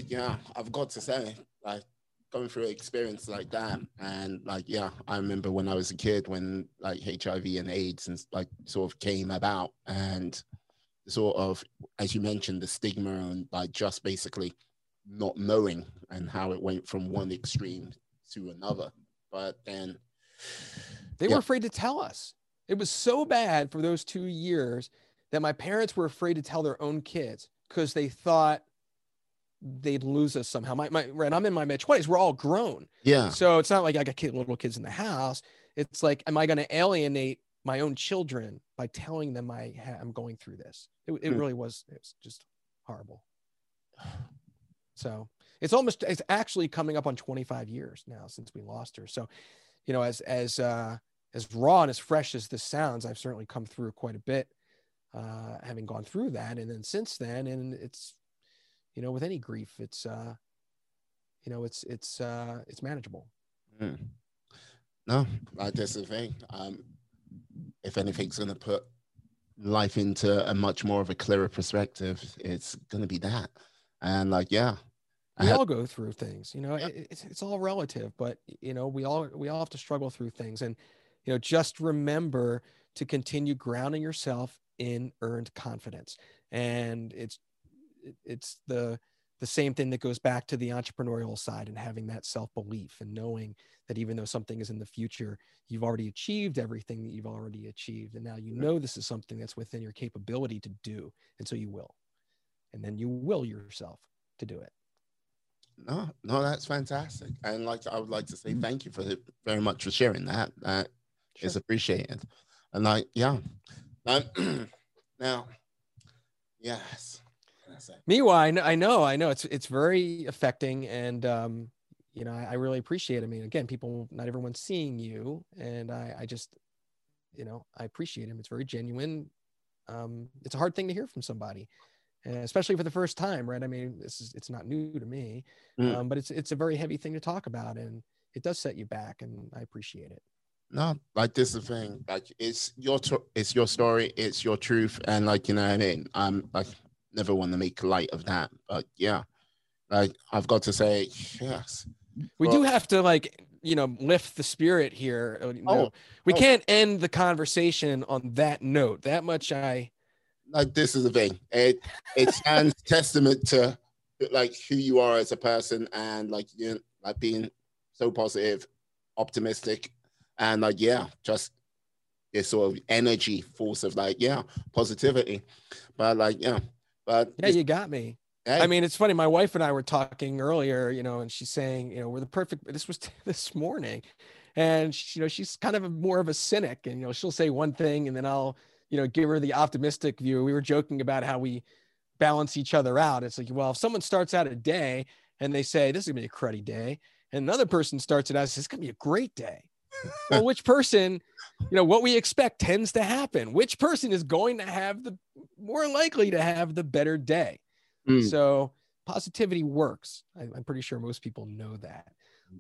yeah, I've got to say, like going through an experience like that, and like yeah, I remember when I was a kid when like HIV and AIDS and like sort of came about, and sort of as you mentioned, the stigma and like just basically not knowing and how it went from one extreme to another. But then they were afraid to tell us. It was so bad for those two years that my parents were afraid to tell their own kids because they thought they'd lose us somehow. My, my, right, I'm in my mid 20s. We're all grown. Yeah. So it's not like I got kid, little kids in the house. It's like, am I going to alienate my own children by telling them I ha- I'm going through this? It, it hmm. really was, it was just horrible. So it's almost, it's actually coming up on 25 years now since we lost her. So you know, as as uh, as raw and as fresh as this sounds, I've certainly come through quite a bit, uh, having gone through that, and then since then, and it's, you know, with any grief, it's, uh, you know, it's it's uh, it's manageable. Mm. No, like that's the thing. Um, if anything's going to put life into a much more of a clearer perspective, it's going to be that. And like, yeah, we had, all go through things you know it, it's, it's all relative but you know we all we all have to struggle through things and you know just remember to continue grounding yourself in earned confidence and it's it's the the same thing that goes back to the entrepreneurial side and having that self belief and knowing that even though something is in the future, you've already achieved everything that you've already achieved. And now you know this is something that's within your capability to do. And so you will. And then you will yourself to do it. No, no, that's fantastic. And like I would like to say thank you for very much for sharing that. That sure. is appreciated. And like, yeah. Um, now, yes. Meanwhile, I know, I know, I know it's it's very affecting, and um, you know, I, I really appreciate. It. I mean, again, people, not everyone's seeing you, and I, I just, you know, I appreciate him. It's very genuine. Um, it's a hard thing to hear from somebody, and especially for the first time, right? I mean, this is it's not new to me, mm. um, but it's it's a very heavy thing to talk about, and it does set you back, and I appreciate it. No, like this is the thing, like it's your it's your story, it's your truth, and like you know what I mean. I'm like never want to make light of that, but yeah, like I've got to say yes. We well, do have to like you know lift the spirit here. Uh, oh, we oh. can't end the conversation on that note. That much I like this is the thing. It it stands testament to like who you are as a person and like you know, like being so positive optimistic, and like yeah, just this sort of energy force of like yeah, positivity. But like yeah, but yeah, you got me. Hey. I mean, it's funny. My wife and I were talking earlier, you know, and she's saying, you know, we're the perfect. This was this morning, and she, you know, she's kind of a, more of a cynic, and you know, she'll say one thing, and then I'll, you know, give her the optimistic view. We were joking about how we balance each other out. It's like, well, if someone starts out a day and they say this is gonna be a cruddy day, and another person starts it out, says it's gonna be a great day. Well, which person, you know, what we expect tends to happen. Which person is going to have the more likely to have the better day? Mm. So positivity works. I, am pretty sure most people know that.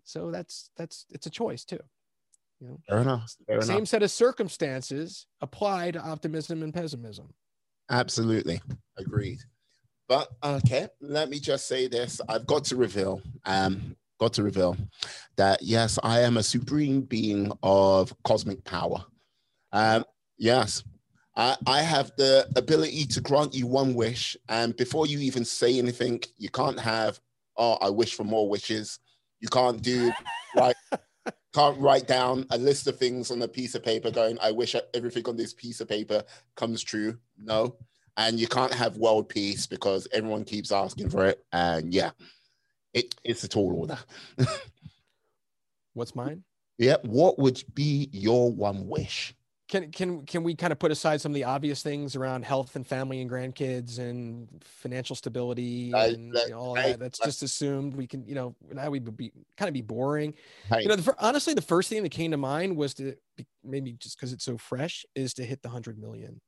So that's that's it's a choice too. You know, fair enough. Fair Same enough. set of circumstances apply to optimism and pessimism. Absolutely agreed. But okay, let me just say this: I've got to reveal, um, got to reveal that yes, I am a supreme being of cosmic power. Um, yes, I, I have the ability to grant you one wish, and before you even say anything, you can't have, oh, I wish for more wishes. You can't do like can't write down a list of things on a piece of paper going, I wish everything on this piece of paper comes true. No. And you can't have world peace because everyone keeps asking for it. And yeah, it, it's a tall order. What's mine? Yeah. What would be your one wish? can can can we kind of put aside some of the obvious things around health and family and grandkids and financial stability and you know, all that? That's just assumed. We can, you know, now we would be kind of be boring. You know, the, honestly, the first thing that came to mind was to maybe just because it's so fresh is to hit the hundred million.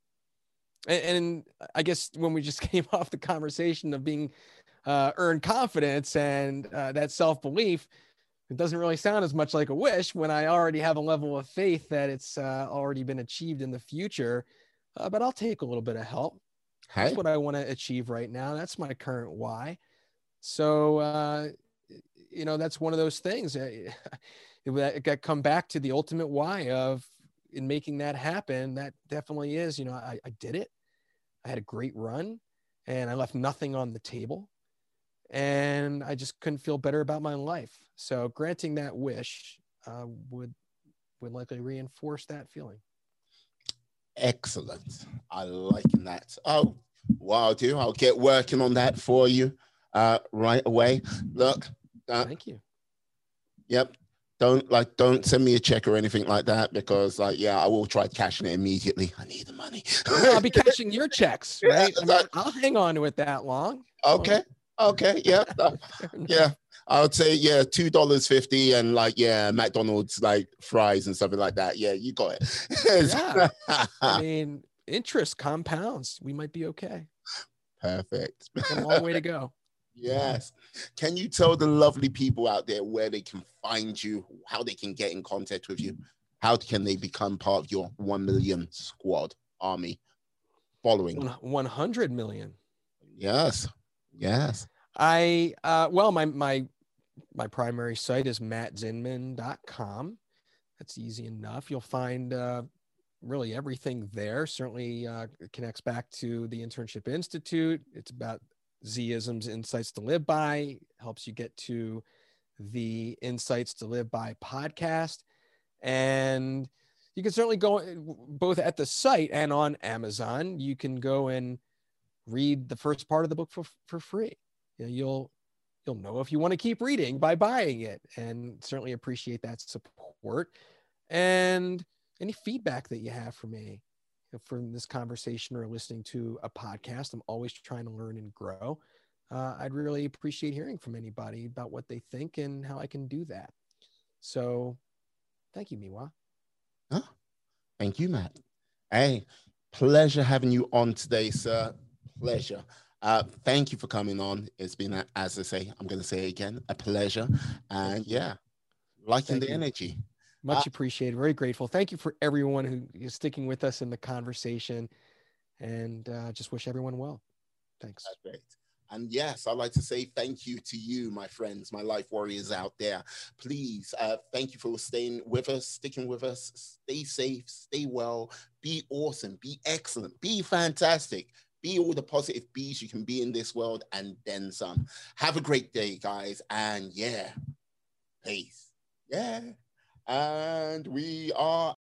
And, and, I guess when we just came off the conversation of being uh, earned confidence and uh, that self belief it doesn't really sound as much like a wish when I already have a level of faith that it's uh, already been achieved in the future. Uh, but I'll take a little bit of help. Hey. That's what I want to achieve right now. That's my current why. So, uh, you know, that's one of those things. It, it got come back to the ultimate why of in making that happen. That definitely is, you know, I, I did it. I had a great run and I left nothing on the table and I just couldn't feel better about my life. So granting that wish uh, would would likely reinforce that feeling. Excellent. I like that. Oh, well, I'll do. I'll get working on that for you uh, right away. Look. Uh, Thank you. Yep. Don't like don't send me a check or anything like that because like yeah I will try cashing it immediately. I need the money. I'll be cashing your checks, right? I mean, I'll hang on to it that long. Okay. Okay. Yeah. yeah. I would say yeah, two dollars fifty, and like yeah, McDonald's like fries and something like that. Yeah, you got it. yeah. I mean, interest compounds. We might be okay. Perfect. a long way to go. Yes. Can you tell the lovely people out there where they can find you, how they can get in contact with you? How can they become part of your 1 million squad army following? 100 million. Yes. Yes. I uh, well, my my my primary site is mattzinman.com. That's easy enough. You'll find uh, really everything there. Certainly uh, connects back to the Internship Institute. It's about Zisms, Insights to Live By. Helps you get to the Insights to Live By podcast, and you can certainly go both at the site and on Amazon. You can go and read the first part of the book for, for free. You know, you'll you'll know if you want to keep reading by buying it and certainly appreciate that support. And any feedback that you have for me from this conversation or listening to a podcast i'm always trying to learn and grow. Uh, i'd really appreciate hearing from anybody about what they think and how i can do that. So thank you miwa. Huh? thank you matt. Hey pleasure having you on today sir. Pleasure. Uh, thank you for coming on. It's been, a, as I say, I'm going to say again, a pleasure. And yeah, liking thank the you. energy. Much uh, appreciated. Very grateful. Thank you for everyone who is sticking with us in the conversation and uh, just wish everyone well. Thanks. That's great. And yes, I'd like to say thank you to you, my friends, my life warriors out there. Please, uh, thank you for staying with us, sticking with us. Stay safe, stay well, be awesome, be excellent, be fantastic be all the positive bees you can be in this world and then some. Have a great day, guys. And yeah, peace. Yeah. And we are